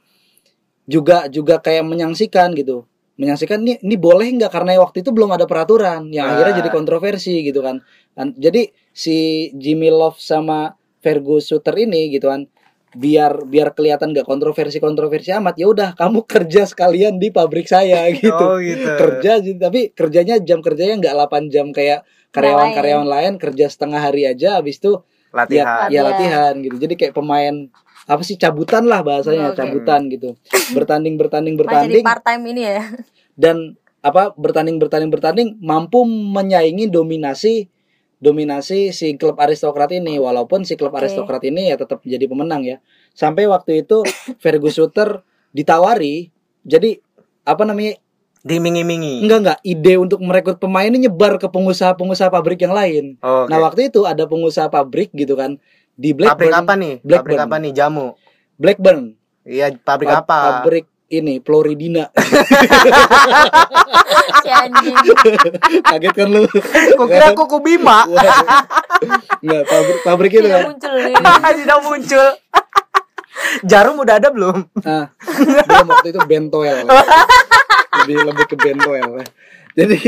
juga juga kayak menyaksikan gitu. Menyaksikan ini ini boleh nggak? Karena waktu itu belum ada peraturan. Yang Ah. akhirnya jadi kontroversi gitu kan. Dan- jadi si Jimmy Love sama Fergus Suter ini gitu kan biar biar kelihatan nggak kontroversi kontroversi amat ya udah kamu kerja sekalian di pabrik saya gitu oh gitu. kerja sih, tapi kerjanya jam kerjanya nggak 8 jam kayak karyawan-karyawan lain kerja setengah hari aja habis itu latihan ya, ya Latihan. gitu jadi kayak pemain apa sih cabutan lah bahasanya Oke. cabutan gitu bertanding bertanding Masih di bertanding part time ini ya. dan apa bertanding bertanding bertanding mampu menyaingi dominasi dominasi si klub aristokrat ini walaupun si klub Oke. aristokrat ini ya tetap jadi pemenang ya sampai waktu itu Fergus Suter ditawari jadi apa namanya Dimingi-mingi. enggak enggak ide untuk merekrut pemain ini nyebar ke pengusaha-pengusaha pabrik yang lain. Oh, Nah waktu itu ada pengusaha pabrik gitu kan di pabrik Blackburn. apa nih? Blackburn. Pabrik apa nih? Jamu. Blackburn. Iya, pabrik Pab- apa? Pabrik ini Floridina. si anjing Kaget kan lu? Kok kira kuku Bima? Enggak, pabrik pabrik itu tidak kan. muncul ini Tidak muncul. Jarum udah ada belum? Nah, belum waktu itu bentoel. lebih lebih ke bentoel. Jadi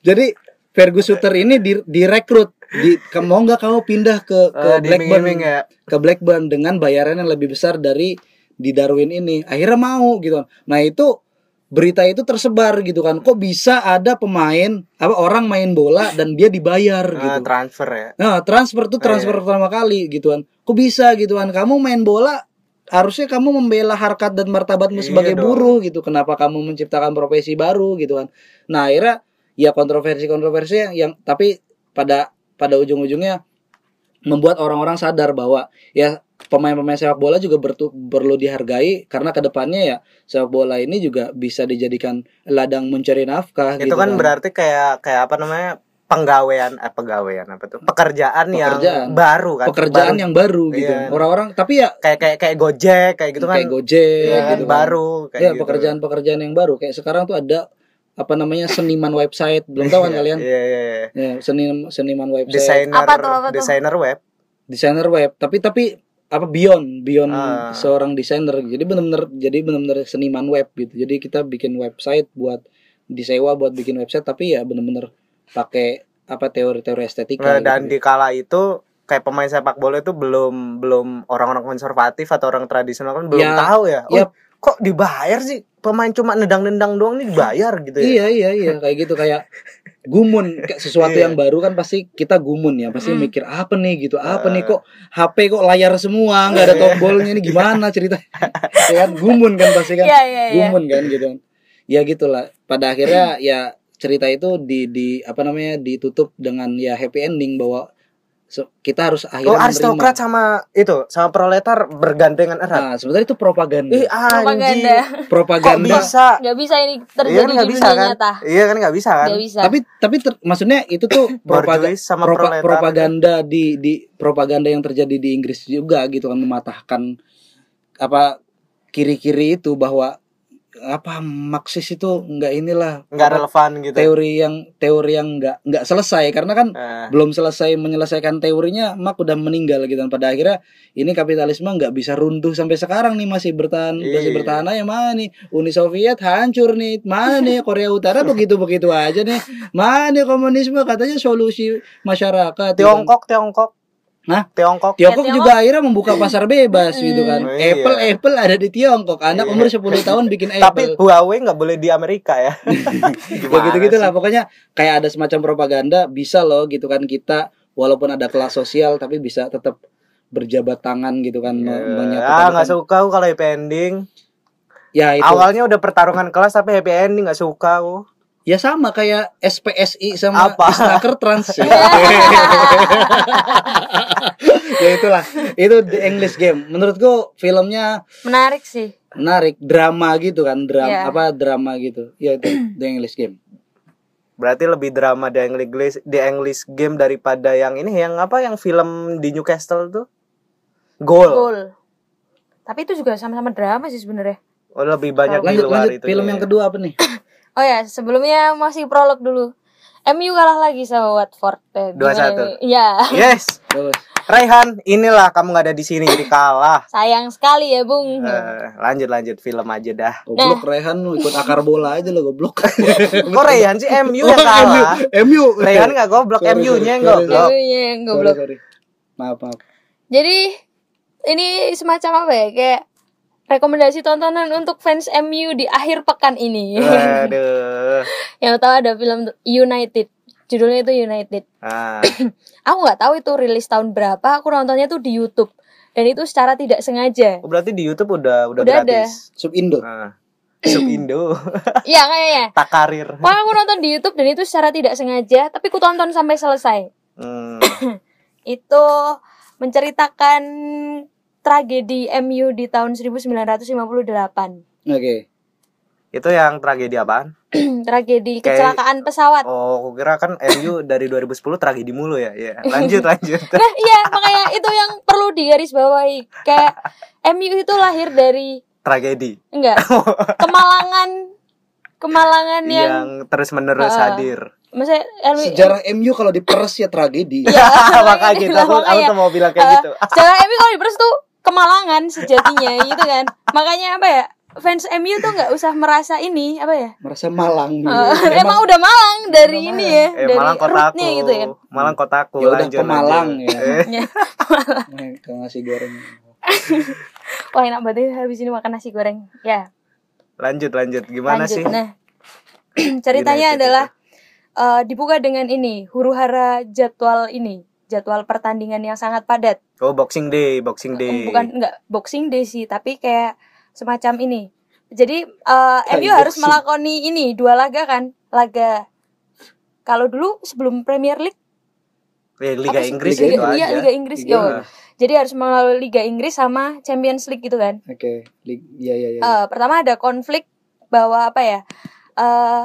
jadi Fergus Suter ini di, direkrut di kamu mau nggak kamu pindah ke ke Eh, Blackburn ya. ke Blackburn dengan bayaran yang lebih besar dari di Darwin ini akhirnya mau gitu nah itu berita itu tersebar gitu kan kok bisa ada pemain apa orang main bola dan dia dibayar Eh, gitu transfer ya. Nah, transfer tuh transfer pertama kali gitu kan. Kok bisa gitu kan? Kamu main bola harusnya kamu membela harkat dan martabatmu Iya sebagai dong. buruh gitu. Kenapa kamu menciptakan profesi baru gitu kan? Nah, akhirnya ya kontroversi-kontroversi yang, yang tapi pada pada ujung-ujungnya membuat orang-orang sadar bahwa ya pemain-pemain sepak bola juga bertu- perlu dihargai karena ke depannya ya sepak bola ini juga bisa dijadikan ladang mencari nafkah Itu gitu kan berarti kayak kayak apa namanya? Penggawean eh penggawean apa tuh? Pekerjaan, Pekerjaan. yang baru kan. pekerjaan Baru. yang baru gitu. Iya. Orang-orang tapi ya kayak kayak kayak Gojek kayak gitu kan. kayak Gojek Iya, gitu kan. baru kayak ya gitu. pekerjaan-pekerjaan yang baru kayak sekarang tuh ada apa namanya seniman website belum tahu kan Iya, kalian Iya, iya, iya. ya seni seniman website Desainer Apa tuh, apa tuh? desainer web. desainer web tapi tapi apa beyond beyond Ah. seorang desainer jadi benar-benar jadi benar-benar seniman web gitu jadi kita bikin website buat disewa buat bikin website tapi ya benar-benar pakai apa teori-teori estetika Nah, gitu. dan di kala itu kayak pemain sepak bola itu belum belum orang-orang konservatif atau orang tradisional kan belum Ya, tahu ya. Oh, ya. kok dibayar sih pemain cuma nendang-nendang doang nih dibayar gitu ya. Iya iya iya kayak gitu kayak gumun kayak sesuatu Iya. yang baru kan pasti kita gumun ya pasti Mm. mikir apa nih gitu apa nih Ah. kok HP kok layar semua nggak ada tombolnya ini gimana cerita ya kan gumun kan pasti kan Iya, iya, iya. gumun kan gitu kan ya gitulah pada akhirnya ya cerita itu di di apa namanya ditutup dengan ya happy ending bahwa kita harus Oh, akhirnya aristokrat sama itu sama proletar bergandengan erat. nah sebenarnya itu propaganda Ih, propaganda anjing. Kok propaganda bisa? nggak bisa ini Iya terjadi kan di nggak dunia bisa kan? nyata Iya kan nggak bisa kan? nggak bisa tapi tapi ter- maksudnya itu tuh propaganda sama propa- proletar. propaganda di di propaganda yang terjadi di Inggris juga gitu kan mematahkan apa kiri-kiri itu bahwa apa Marxis itu nggak inilah nggak relevan gitu. teori yang teori yang nggak nggak selesai. Karena kan Eh, belum selesai menyelesaikan teorinya Mak udah meninggal gitu. Dan pada akhirnya ini kapitalisme nggak bisa runtuh sampai sekarang nih masih bertahan masih Iya. bertahan aja. Mana nih Uni Soviet hancur nih. Mana nih Korea Utara begitu begitu aja nih. Mana nih komunisme? Katanya solusi masyarakat gitu. Kan. Tiongkok, Tiongkok. Hah? Tiongkok. Tiongkok Ya, juga akhirnya membuka pasar bebas gitu kan Oh, iya. Apple Apple ada di Tiongkok anak Iya. umur 10 tahun bikin Tapi Apple Huawei nggak boleh di Amerika ya. ya gitu gitu lah pokoknya kayak ada semacam propaganda bisa loh gitu kan kita walaupun ada kelas sosial tapi bisa tetap berjabat tangan gitu kan me- menyatukan Ah, nggak suka aku kalau happy ending. ya itu Awalnya udah pertarungan kelas tapi happy ending nggak suka aku. Ya sama kayak SPSI sama Apa? Isnaker Trans ya itulah itu the English game menurutku filmnya menarik sih menarik drama gitu kan drama Iya. apa drama gitu ya itu the English game Berarti lebih drama di English di English game daripada yang ini yang apa yang film di Newcastle tuh? Goal. Goal. Tapi itu juga sama-sama drama sih sebenarnya. Oh, lebih banyak di lanjut luar lanjut itu. film ya. yang kedua apa nih Oh ya, sebelumnya masih prolog dulu. MU kalah lagi sama Watford. Eh, Dua satu. Iya. Yes. Bagus. Raihan, inilah kamu nggak ada di sini jadi kalah. Sayang sekali ya, Bung. Eh, lanjut lanjut film aja dah. Goblok Rehan lu ikut akar bola aja lo goblok. Kok Raihan sih MU yang kalah? MU. Raihan nggak goblok, MU-nya yang goblok. MU-nya yang Sorry, goblok. sorry. Maaf, maaf. Jadi ini semacam apa ya? Kayak rekomendasi tontonan untuk fans MU di akhir pekan ini. Aduh. Yang tahu ada film United. Judulnya itu United. Ah, Aku nggak tahu itu rilis tahun berapa. Aku nontonnya tuh di YouTube. Dan itu secara tidak sengaja. oh, berarti di YouTube udah udah, Udah ada. gratis. Sub Indo. Ah. Sub Indo, Iya kayaknya. tak karir. Wah aku nonton di YouTube dan itu secara tidak sengaja. Tapi aku tonton sampai selesai. Hmm. Itu menceritakan tragedi MU di tahun 1958. Oke. Itu yang tragedi apaan? tragedi Kayak- kecelakaan pesawat. Oh, aku kira kan MU dari 2010 tragedi mulu ya. Iya. Lanjut lanjut. Nah, iya, makanya itu yang perlu digarisbawahi. Kayak MU itu lahir dari tragedi enggak kemalangan kemalangan yang, yang terus menerus Ah. hadir. maksudnya MU Sejarah MU kalau diperes ya tragedi. Ya, Makanya gitu aku, tuh mau bilang kayak Eh, gitu. sejarah MU kalau diperes tuh kemalangan sejatinya gitu kan. Makanya apa ya? Fans MU tuh nggak usah merasa ini apa ya? Merasa malang. Eh, emang, udah malang dari ini ya, Eh, dari Malang kotaku. gitu kan. Malang kotaku. Ya udah lanjut, ke Malang lanjut. ya. Eh, Ya. Mereka ngasih goreng. Wah enak banget ya habis ini makan nasi goreng. Ya, lanjut lanjut. Gimana lanjut. sih? Nah, ceritanya United adalah eh, dibuka dengan ini huru hara jadwal ini, jadwal pertandingan yang sangat padat. Oh, Boxing Day, Boxing Day. bukan enggak Boxing Day sih tapi kayak semacam ini jadi eh, Kali MU harus boxing. melakoni ini dua laga kan laga kalau dulu sebelum Premier League Eh, Liga apa? Inggris Liga itu Liga- iya, aja. Liga Inggris Liga yo. Jadi harus melalui Liga Inggris sama Champions League gitu kan Oke. Lig- Iya iya iya. Eh, pertama ada konflik bahwa apa ya eh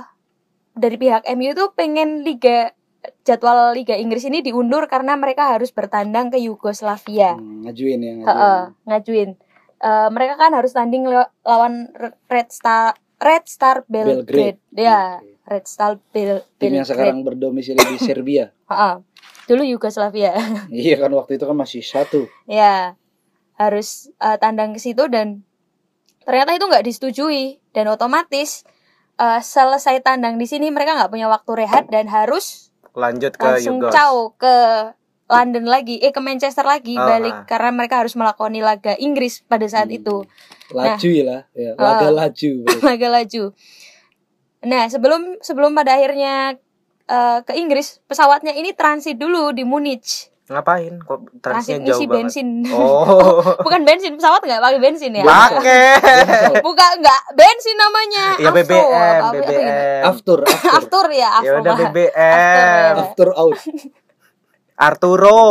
dari pihak MU tuh pengen liga jadwal Liga Inggris ini diundur karena mereka harus bertandang ke Yugoslavia Hmm, ngajuin ya, ngajuin. Heeh, ngajuin. Eh, mereka kan harus tanding lawan Red Star Red Star Belgrade. Belgrade. Ya, Oke. Red Star Bel Tim yang Belgrade. sekarang berdomisili di Serbia. Heeh. Dulu Yugoslavia. iya kan waktu itu kan masih satu. ya. Harus eh, tandang ke situ dan ternyata itu nggak disetujui dan otomatis eh, selesai tandang di sini mereka nggak punya waktu rehat dan harus Lanjut ke langsung Yugos. caw ke London lagi, eh ke Manchester lagi Ah, balik ah. karena mereka harus melakoni laga Inggris pada saat Hmm. itu. Laju ya lah, ya. Ah. Laga laju. berarti. laga laju. Nah, sebelum sebelum pada akhirnya eh, ke Inggris, pesawatnya ini transit dulu di Munich. Ngapain? Kok Transit transitnya jauh ngisi banget? bensin. Oh. Bukan bensin, pesawat nggak pakai bensin ya. Pakai. Bukan nggak bensin namanya. Ya After, BBM, apa- apa. BBM. After, after, After ya, Ya after. udah After, BBM. after out, Arturo.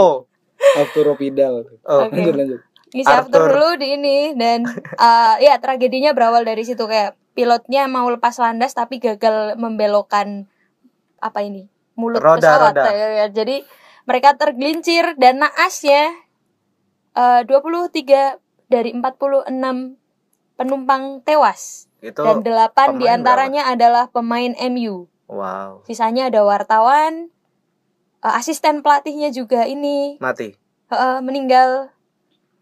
after Ropidal. Oh, Oke. Lanjut lanjut. Ngisi after dulu di ini dan eh, ya tragedinya berawal dari situ kayak pilotnya mau lepas landas tapi gagal membelokkan apa ini mulut Roda, pesawat roda. Ya, ya. jadi mereka tergelincir dan naasnya eh 23 dari 46 penumpang tewas. Itu dan 8 pemain di antaranya adalah pemain MU wow, sisanya ada wartawan eh, asisten pelatihnya juga ini. Mati. eh, meninggal.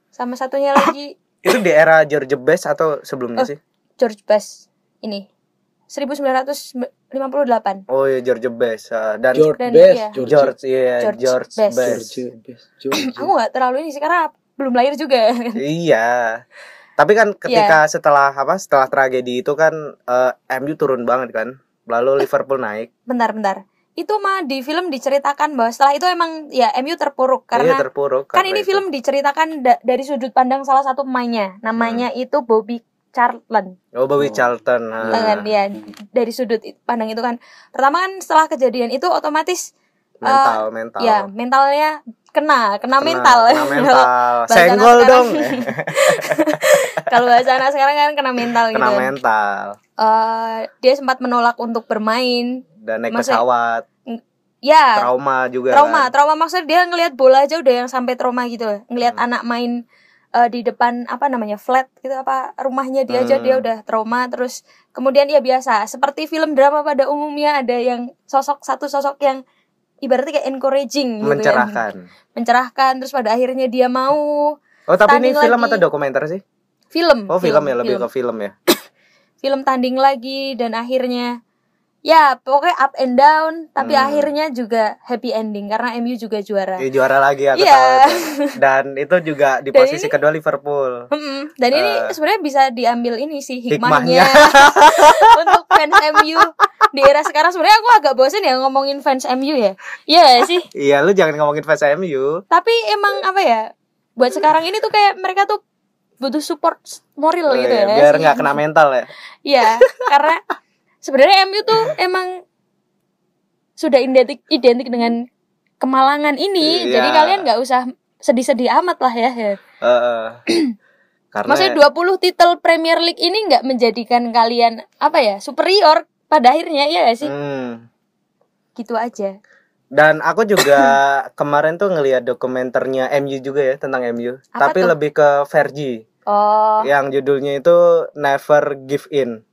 Sama satunya lagi. Itu di era George Best atau sebelumnya Oh. sih? George Best. Ini 1958 Oh iya George Best Ah, dan George dan- Best, iya. George, George iya George George, Best. Best. George Best, George. aku nggak terlalu ini sih karena belum lahir juga Iya. Tapi kan ketika setelah apa? Setelah tragedi itu kan eh, MU turun banget kan. Lalu Liverpool naik. bentar-bentar itu mah di film diceritakan bahwa setelah itu emang ya MU terpuruk Iya karena terpuruk. kan karena ini itu. film diceritakan da- dari sudut pandang salah satu pemainnya namanya itu Bobby Charlton Oh Oh. Bobby Charlton. ah. kan ya dari sudut pandang itu kan pertama kan setelah kejadian itu otomatis Mental, mental. ya mentalnya kena kena, Kena- mental Kena mental. Senggol sekarang. dong. kalau bahasa anak sekarang kan kena mental gitu Kena mental. Eh, dia sempat menolak untuk bermain Dan naik Maksudnya- pesawat. ya Trauma juga. trauma kan. trauma maksudnya dia ngelihat bola aja udah yang sampai trauma gitu ngelihat Hmm. anak main eh, di depan apa namanya flat gitu apa rumahnya dia aja Hmm. dia udah trauma terus kemudian ya biasa seperti film drama pada umumnya ada yang sosok satu sosok yang ibaratnya kayak encouraging gitu kan. Mencerahkan. mencerahkan terus pada akhirnya dia mau Oh tapi ini film lagi. atau dokumenter sih? film Oh film, ya lebih film. ke film ya. film tanding lagi dan akhirnya ya pokoknya up and down tapi Hmm. akhirnya juga happy ending karena MU juga juara Ya, juara lagi aku Iya. tahu. Dan itu juga di Dan posisi ini- kedua Liverpool. Mm-mm. Dan ini Eh, sebenarnya bisa diambil ini sih hikmahnya. hikmahnya, untuk fans MU di era sekarang. Sebenarnya aku agak bosen ya ngomongin fans MU ya. Iya sih. Iya lu jangan ngomongin fans MU. Tapi emang apa ya? Buat sekarang ini tuh kayak mereka tuh butuh support moral Oh, gitu iya, ya. biar nggak kena mental ya. Iya, karena sebenarnya MU tuh emang sudah identik identik dengan kemalangan ini. Iya. Jadi kalian nggak usah sedih-sedih amat lah ya. ya. Heeh. karena Maksudnya 20 titel Premier League ini nggak menjadikan kalian apa ya superior pada akhirnya ya gak sih? Hmm. Gitu aja. Dan aku juga kemarin tuh ngelihat dokumenternya MU juga ya tentang MU, Apa tapi tuh? lebih ke Fergie Oh, yang judulnya itu Never Give In.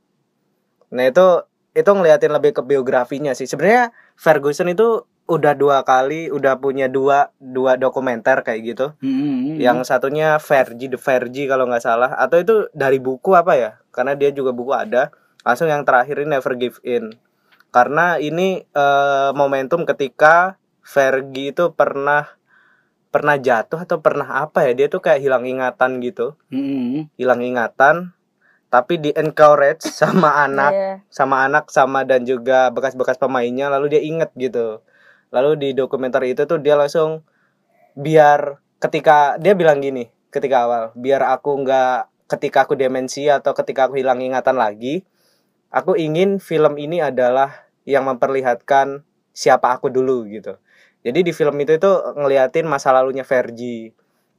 Nah itu itu ngeliatin lebih ke biografinya sih. Sebenarnya Ferguson itu udah dua kali, udah punya dua dua dokumenter kayak gitu. Hmm, Yang satunya Fergie the Fergie kalau nggak salah, atau itu dari buku apa ya? Karena dia juga buku ada. Langsung yang terakhir ini Never Give In. Karena ini eh, momentum ketika Fergie itu pernah pernah jatuh atau pernah apa ya? Dia tuh kayak hilang ingatan gitu Hmm, hilang ingatan tapi di encourage sama anak iya. sama anak sama dan juga bekas-bekas pemainnya lalu dia inget gitu. Lalu di dokumenter itu tuh dia langsung biar ketika dia bilang gini ketika awal biar aku nggak ketika aku demensia atau ketika aku hilang ingatan lagi aku ingin film ini adalah yang memperlihatkan siapa aku dulu gitu. Jadi di film itu itu ngeliatin masa lalunya Fergie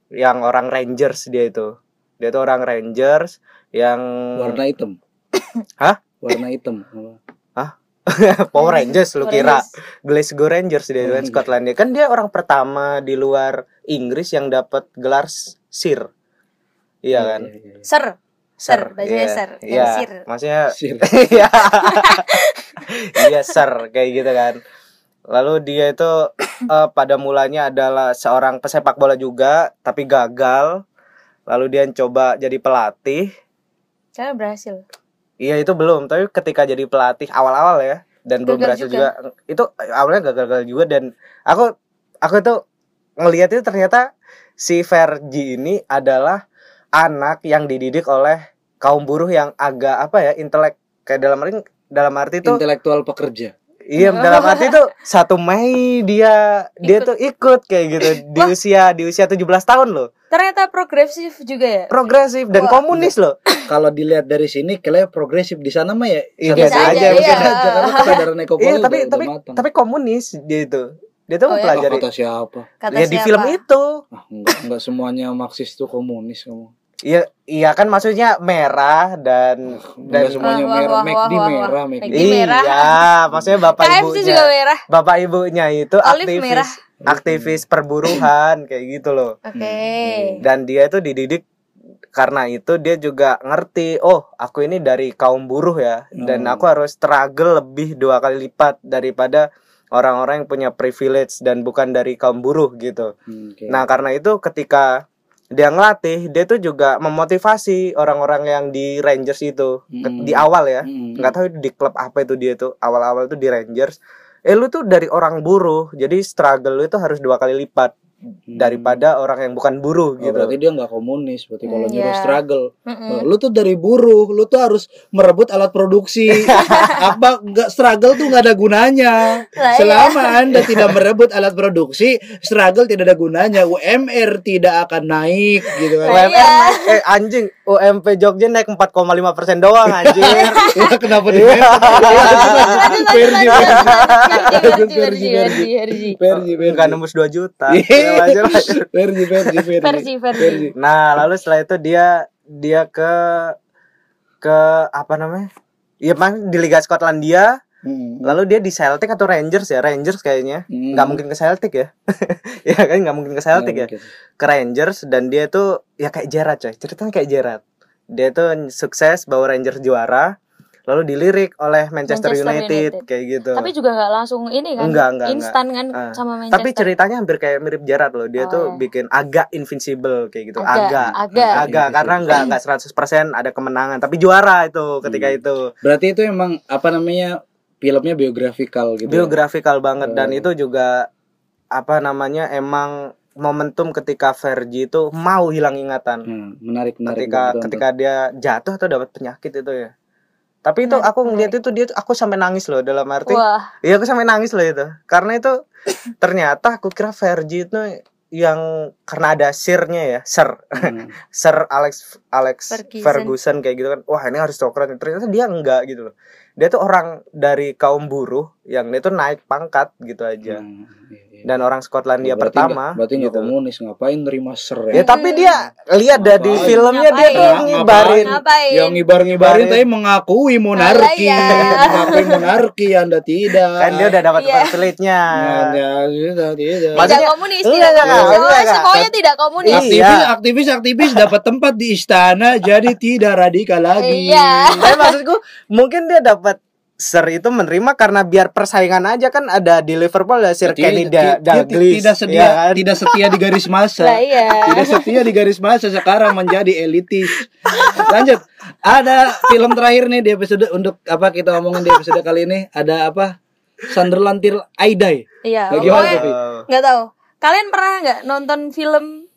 yang orang Rangers dia itu. Dia itu orang Rangers yang warna hitam. Hah? Warna hitam. Apa? Power Rangers lu kira. Glasgow Rangers dia kan Hmm. Skotlandia kan dia orang pertama di luar Inggris yang dapat gelar sir iya kan Iya, iya, iya. Sir, bajunya iya. ser, Iya, sir. maksudnya Sir. iya iya sir kayak gitu kan lalu dia itu eh, pada mulanya adalah seorang pesepak bola juga tapi gagal lalu dia coba jadi pelatih Karena berhasil. Iya itu belum, tapi ketika jadi pelatih awal-awal ya dan belum Gagal berhasil juga. Itu awalnya gagal-gagal juga dan aku aku tuh ngelihat itu ternyata si Fergie ini adalah anak yang dididik oleh kaum buruh yang agak apa ya intelek kayak dalam arti dalam arti itu Intelektual pekerja. iya dalam arti itu satu Mei dia dia Ikut. tuh ikut kayak gitu di Wah. usia di usia 17 tahun loh Ternyata progresif juga ya. progresif dan Wah. komunis loh Kalau dilihat dari sini kayaknya progresif di sana mah ya Iya, biasa aja, biasa iya. aja, karena kesadaran ekonomi iya tapi udah, tapi udah matang. tapi komunis dia itu dia tuh Oh, ya? Oh, mempelajari kata siapa? Kata ya di siapa? film itu Ah, enggak, enggak semuanya Marxis tuh komunis kamu. iya iya kan maksudnya merah dan dan Enggak semuanya Wah, merah, wah, McD wah, merah. McD. McD. merah. iya maksudnya bapak KFC ibunya juga merah. bapak ibunya itu Olive aktivis merah. Aktivis perburuhan kayak gitu loh Oke. Hmm. dan dia itu dididik karena itu dia juga ngerti oh aku ini dari kaum buruh ya dan Hmm. aku harus struggle lebih dua kali lipat daripada orang-orang yang punya privilege dan bukan dari kaum buruh gitu Hmm, oke. Nah, karena itu ketika dia ngelatih, dia tuh juga memotivasi orang-orang yang di Rangers itu Hmm. di awal ya. Hmm. Nggak tahu di klub apa itu dia tuh. Awal-awal tuh di Rangers. Eh lu tuh dari orang buruh, jadi struggle lu itu harus dua kali lipat. Daripada orang yang bukan buruh Oh, gitu. berarti dia nggak komunis berarti kalau Hmm, nyuruh struggle Mm-mm. Oh, lu tuh dari buruh lu tuh harus merebut alat produksi apa nggak struggle tuh nggak ada gunanya iya. selama anda tidak merebut alat produksi struggle tidak ada gunanya UMR tidak akan naik gitu kan UMR iya. naik, eh anjing, UMP Jogja naik 4,5% doang anjir. ya kenapa di Iya. Lanjut, Versi, lanjut, lanjut, Lanjut, lanjut. Versi, versi, versi, versi. Versi Versi Enggak nembus 2 juta. Iya. Ya, lanjut. Versi Versi Versi Versi, versi. Nah, lalu setelah itu dia dia ke ke apa namanya? Iya, mang di Liga Skotlandia. Hmm. Lalu dia di Celtic atau Rangers ya? Rangers kayaknya. Hmm. Nggak mungkin ke Celtic ya. ya kan nggak mungkin ke Celtic ya. Ke Rangers dan dia tuh ya kayak Gerrard coy. Ceritanya kayak Gerrard. Dia tuh sukses bawa Rangers juara. Lalu dilirik oleh Manchester, Manchester United, United. kayak gitu. Tapi juga nggak langsung ini kan? Enggak, enggak, Instan kan Ah. sama Manchester. Tapi ceritanya hampir kayak mirip Gerrard loh. Dia Oh, tuh iya. bikin agak invincible kayak gitu. Agak, Agak. agak. Agak karena enggak enggak 100% ada kemenangan, tapi juara itu ketika Hmm. itu. Berarti itu emang apa namanya filmnya biografikal gitu. ya? Biografikal banget dan Oh. itu juga apa namanya emang momentum ketika Fergie itu mau hilang ingatan. Hmm, menarik menarik. ketika ditonton. ketika dia jatuh atau dapat penyakit itu ya. Tapi itu aku ngeliat itu dia tuh- aku sampai nangis loh dalam arti Wah, Iya aku sampai nangis loh itu Karena itu Ternyata aku kira Fergie itu Yang karena ada sirnya ya Sir Hmm. Sir Alex Alex Ferguson. Ferguson. kayak gitu kan Wah ini aristokrat Ternyata dia enggak gitu loh dia tuh orang dari kaum buruh yang dia tuh naik pangkat gitu aja Hmm, iya, iya. Dan orang Skotlandia Berarti pertama nggak- berarti gitu. komunis ngapain nerima ser ya tapi dia lihat dah di Ngapain? filmnya dia tuh Ngapain? ngibarin Ngapain? yang ngibar-ngibarin Ngibarin. tapi mengakui monarki ya. mengakui monarki anda tidak kan dia udah dapat Iya. pamfletnya Anda tidak tidak tidak Maksudnya- komunis, tidak enggak, Oh, enggak. semuanya tidak komunis. Iya. aktivis aktivis aktivis dapat tempat di istana jadi tidak radikal lagi Iya. tapi maksudku mungkin dia dapat Sir itu menerima karena biar persaingan aja kan ada di Liverpool ada Sir Tidak- Kenny Da- Dalglish tidak setia ya kan? tidak setia di garis masa Lah iya. tidak setia di garis masa sekarang menjadi elitis lanjut ada film terakhir nih di episode untuk apa kita ngomongin di episode kali ini ada apa Sunderland Till I Die Iya. Nah, nggak tahu. Kalian pernah nggak nonton film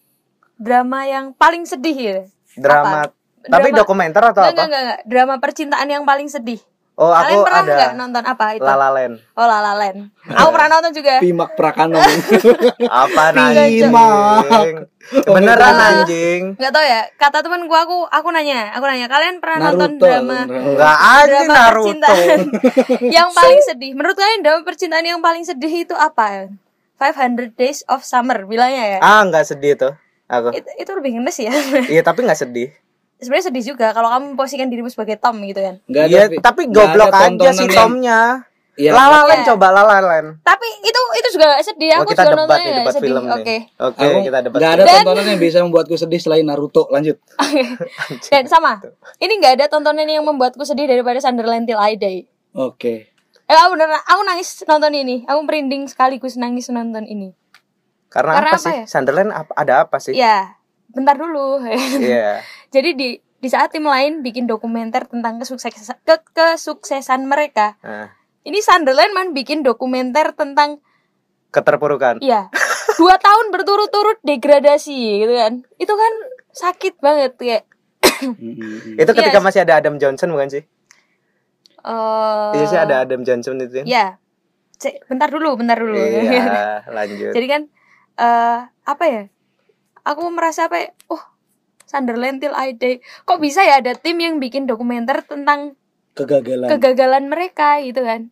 drama yang paling sedih ya? drama Apa? tapi Drama- dokumenter atau Nggak, apa nggak, nggak, nggak. Drama percintaan yang paling sedih. Oh Kalian aku pernah ada nggak nonton apa itu? La La Land Oh La La Land. Aku pernah nonton juga. Pimak Prakano apa Pimak. anjing beneran Oh, anjing Nggak tahu ya. Kata temen gua aku aku nanya, aku nanya kalian pernah nonton Naruto drama Enggak drama Naruto percintaan yang paling sedih. Menurut kalian drama percintaan yang paling sedih itu apa? 500 Days of Summer bilangnya ya. ah nggak sedih tuh aku Itu, itu lebih ngenes ya. iya tapi nggak sedih Sebenarnya sedih juga kalau kamu memposisikan dirimu sebagai Tom gitu kan. Nggak ada, iya Pi. tapi goblok aja si Tomnya Iya. La La Land Iya. coba La La Land Tapi itu itu juga gak sedih. Oh Aku kita juga debat nontonnya nih debat sedih. film Oke. nih Oke Aku kita debat nggak ada Dan- tontonan yang bisa membuatku sedih selain Naruto lanjut Dan sama. Ini nggak ada tontonan yang membuatku sedih daripada Sunderland Till I Die. oke Eh, aku beneran, aku nangis nonton ini. Aku merinding sekaligus nangis nonton ini. karena, Karena apa, apa sih ya? Sunderland ada apa sih Ya, bentar dulu. iya Jadi di di saat tim lain bikin dokumenter tentang kesuksesan ke, kesuksesan mereka, Nah, ini Sunderland man bikin dokumenter tentang keterpurukan Iya. Dua tahun berturut-turut degradasi gitu kan. Itu kan sakit banget kayak Mm-mm. itu ketika Yes. masih ada Adam Johnson bukan sih eh iya sih ada Adam Johnson itu kan? Ya. Cek, bentar dulu, bentar dulu. iya lanjut Jadi kan eh apa ya? Aku merasa apa ya? Oh, Sunderland till I die. Kok bisa ya ada tim yang bikin dokumenter tentang kegagalan kegagalan mereka gitu kan?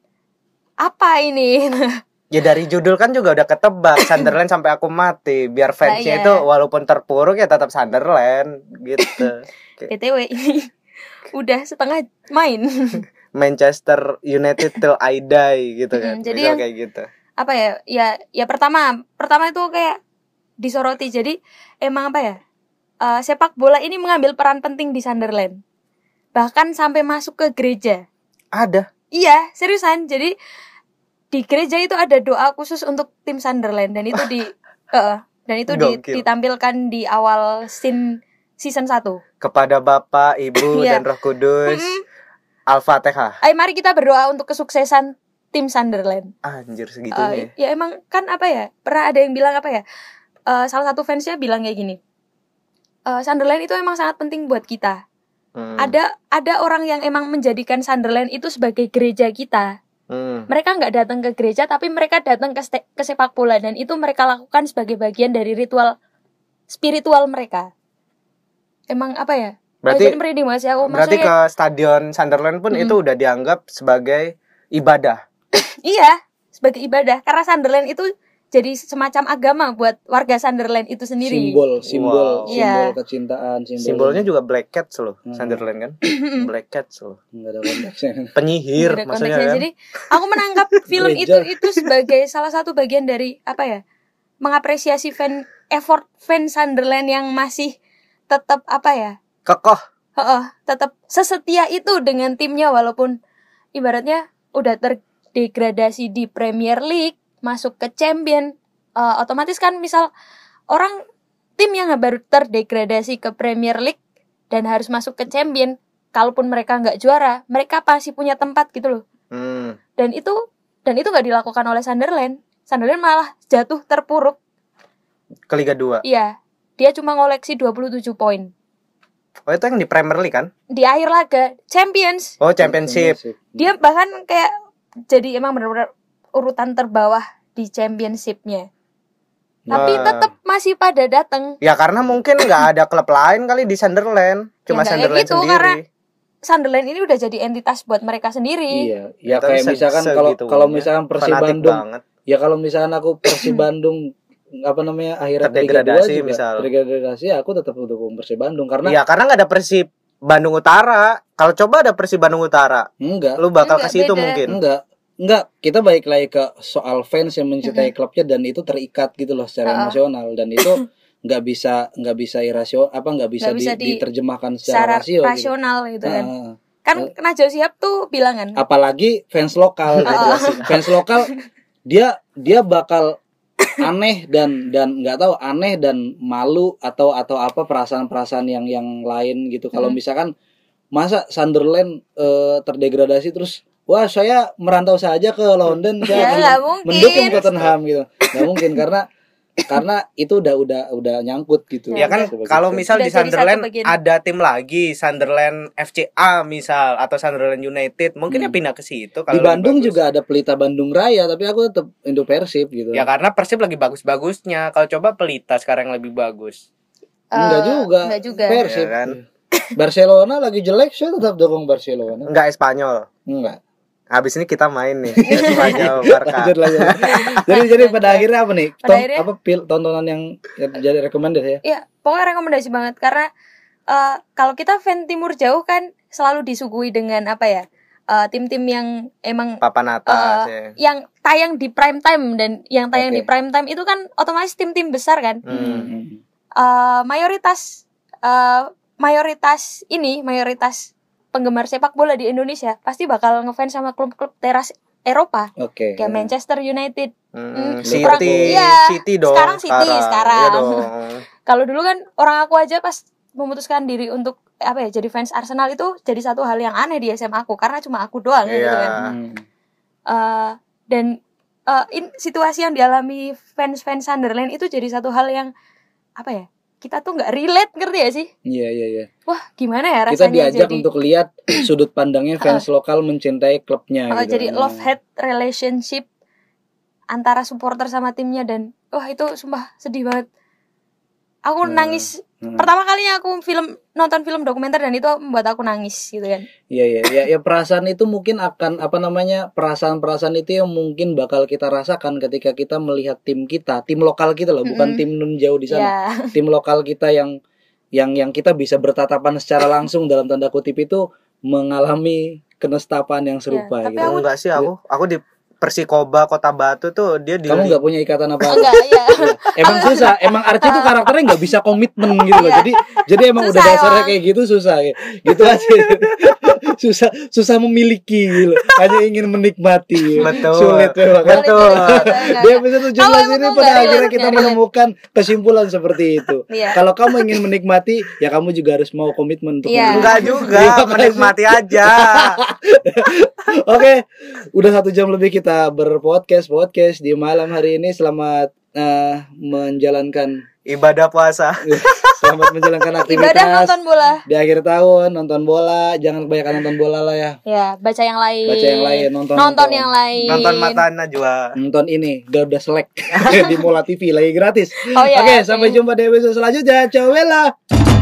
Apa ini? Ya dari judul kan juga udah ketebak Sunderland sampai aku mati biar fansnya iya. itu walaupun terpuruk ya tetap Sunderland gitu. BTW ini udah setengah main. Manchester United till I die gitu kan. Mm, jadi yang- kayak gitu. apa ya ya ya pertama pertama itu kayak disoroti jadi emang apa ya eh, sepak bola ini mengambil peran penting di Sunderland bahkan sampai masuk ke gereja Ada. iya seriusan jadi di gereja itu ada doa khusus untuk tim Sunderland dan itu di eh, dan itu di- ditampilkan di awal scene season 1 Kepada Bapak, Ibu Iya. dan Roh Kudus. Mm-mm. Al-Fatihah. ayo mari kita berdoa untuk kesuksesan tim Sunderland Anjir segitunya. Eh, ya emang kan apa ya pernah ada yang bilang apa ya Eh, salah satu fansnya bilang kayak gini Eh, Sunderland itu emang sangat penting buat kita Hmm. ada ada orang yang emang menjadikan Sunderland itu sebagai gereja kita Hmm. mereka nggak datang ke gereja tapi mereka datang ke, ke sepak bola dan itu mereka lakukan sebagai bagian dari ritual spiritual mereka emang apa ya Berarti merinding banget sih aku berarti ke stadion Sunderland pun Mm-mm. itu udah dianggap sebagai ibadah. iya sebagai ibadah karena Sunderland itu jadi semacam agama buat warga Sunderland itu sendiri simbol simbol Wow. simbol Iya. kecintaan simbol Simbolnya juga Black Cats loh, Hmm. Sunderland kan? Black Cats loh. nggak ada konteksnya Penyihir Nggak ada maksudnya konteksnya. kan. Jadi aku menangkap film itu itu sebagai salah satu bagian dari apa ya? Mengapresiasi fan effort fans Sunderland yang masih tetap apa ya? Kokoh. Heeh, tetap sesetia itu dengan timnya walaupun ibaratnya udah terdegradasi di Premier League, masuk ke Champion, eh, otomatis kan misal orang tim yang baru terdegradasi ke Premier League dan harus masuk ke Champion, kalaupun mereka nggak juara, mereka pasti punya tempat gitu loh Hmm. dan itu dan itu nggak dilakukan oleh Sunderland Sunderland malah jatuh terpuruk Ke Liga 2. iya dia cuma ngoleksi 27 poin Oh, itu yang di Premier League kan? di akhir laga Champions Oh, Championship. dia bahkan kayak jadi emang benar-benar urutan terbawah di Championshipnya tapi Wah. tetap masih pada datang Ya karena mungkin nggak ada klub lain kali di Sunderland, cuma Ya, Sunderland gitu, sendiri. karena- Sunderland ini udah jadi entitas buat mereka sendiri. Iya, ya Tapi kayak misalkan kalau segitunya. kalau misalkan Persib Fanatik Bandung, banget. ya kalau misalkan aku Persib Bandung apa namanya akhirnya Terdegradasi 2 juga, misal. terdegradasi aku tetap mendukung Persib Bandung karena Iya, karena nggak ada Persib Bandung Utara. Kalau coba ada Persib Bandung Utara, enggak lu bakal ke situ mungkin. enggak enggak kita balik lagi ke soal fans yang mencintai klubnya dan itu terikat gitu loh secara Uh-uh. emosional dan itu nggak bisa nggak bisa irasio apa nggak bisa, bisa di- di- diterjemahkan secara Secara rasio gitu. rasional gitu kan. Ah, Kan Najwa Shihab tuh bilang kan. apalagi fans lokal gitu. fans lokal dia dia bakal aneh dan dan nggak tahu aneh dan malu atau atau apa perasaan-perasaan yang yang lain gitu kalau Hmm. misalkan masa Sunderland eh, terdegradasi terus wah saya merantau saja ke London Ya saya mungkin. mendukung Tottenham gitu nggak mungkin karena karena itu udah udah udah nyangkut gitu Ya kan kalau misal Udah di Sunderland ada tim lagi Sunderland FCA misal atau Sunderland United mungkin ya Hmm. pindah ke situ di kalau lebih Bandung bagus. juga ada Pelita Bandung Raya tapi aku tetap Indo Persib gitu Ya karena Persib lagi bagus-bagusnya. Kalau coba Pelita sekarang yang lebih bagus. Enggak Eh, juga. Enggak juga. Persib. Ya kan? Barcelona lagi jelek, saya tetap dukung Barcelona. Enggak Espanyol. Enggak. Habis ini kita main nih. Lanjut lanjut. jadi jadi pada akhirnya apa nih? Pada Ton- akhirnya- apa pil tontonan yang jadi recommended ya? Iya, pokoknya rekomendasi banget karena eh, kalau kita fan timur jauh kan selalu disuguhi dengan apa ya? eh, tim-tim yang emang Papan atas ya. yang tayang di prime time dan yang tayang Oke. di prime time itu kan otomatis tim-tim besar kan. Hmm. Eh, mayoritas eh, mayoritas ini mayoritas penggemar sepak bola di Indonesia pasti bakal ngefans sama klub-klub teras Eropa Oke. kayak Manchester United. Hmm, Hmm, City, orang- iya, City dong. sekarang City, sekarang. Iya dong. Kalau dulu kan orang aku aja pas memutuskan diri untuk apa ya jadi fans Arsenal itu jadi satu hal yang aneh di SMA aku karena cuma aku doang gitu Iya. kan. Hmm. Eh, dan eh, in- situasi yang dialami fans-fans Sunderland itu jadi satu hal yang apa ya kita tuh nggak relate ngerti ya sih Iya iya iya. wah gimana ya Kita rasanya diajak jadi untuk lihat sudut pandangnya fans lokal mencintai klubnya eh, gitu. jadi love hate relationship antara supporter sama timnya dan wah itu sumpah sedih banget aku Hmm. nangis Hmm. pertama kalinya aku film nonton film dokumenter dan itu membuat aku nangis gitu kan Iya iya ya, ya perasaan itu mungkin akan apa namanya perasaan-perasaan itu yang mungkin bakal kita rasakan ketika kita melihat tim kita, tim lokal kita loh, bukan Mm-mm. tim nun jauh di sana. ya Tim lokal kita yang yang yang kita bisa bertatapan secara langsung dalam tanda kutip itu mengalami kenestapaan yang serupa Ya, tapi gitu. aku- Enggak sih aku. Aku di Persikoba Kota Batu tuh dia di Kamu nggak punya ikatan apa? enggak ya emang susah, emang Archie itu karakternya nggak bisa komitmen gitu loh. Iya. Jadi jadi emang udah Susah dasarnya emang. kayak gitu susah ya. Gitu aja. susah susah memiliki gitu. Hanya ingin menikmati. Betul. Sulit memang kan. Betul. Di episode 17 Kalau emang ini pada akhirnya kita menemukan kesimpulan seperti itu. Iya. Kalau kamu ingin menikmati, ya kamu juga harus mau komitmen untuk Iya. menikmati. Enggak juga, menikmati aja. Oke, udah satu jam lebih kita berpodcast podcast di malam hari ini. Selamat eh, menjalankan Ibadah puasa. selamat menjalankan aktivitas ibadah nonton bola di akhir tahun nonton bola. Jangan kebanyakan nonton bola lah ya. ya baca yang lain Baca yang lain, nonton- nonton nonton. yang lain Nonton mata Najwa. Nonton ini Garuda Select di Mola TV lagi gratis. oh ya Oke, sampai jumpa di episode selanjutnya. Ciao, Bella.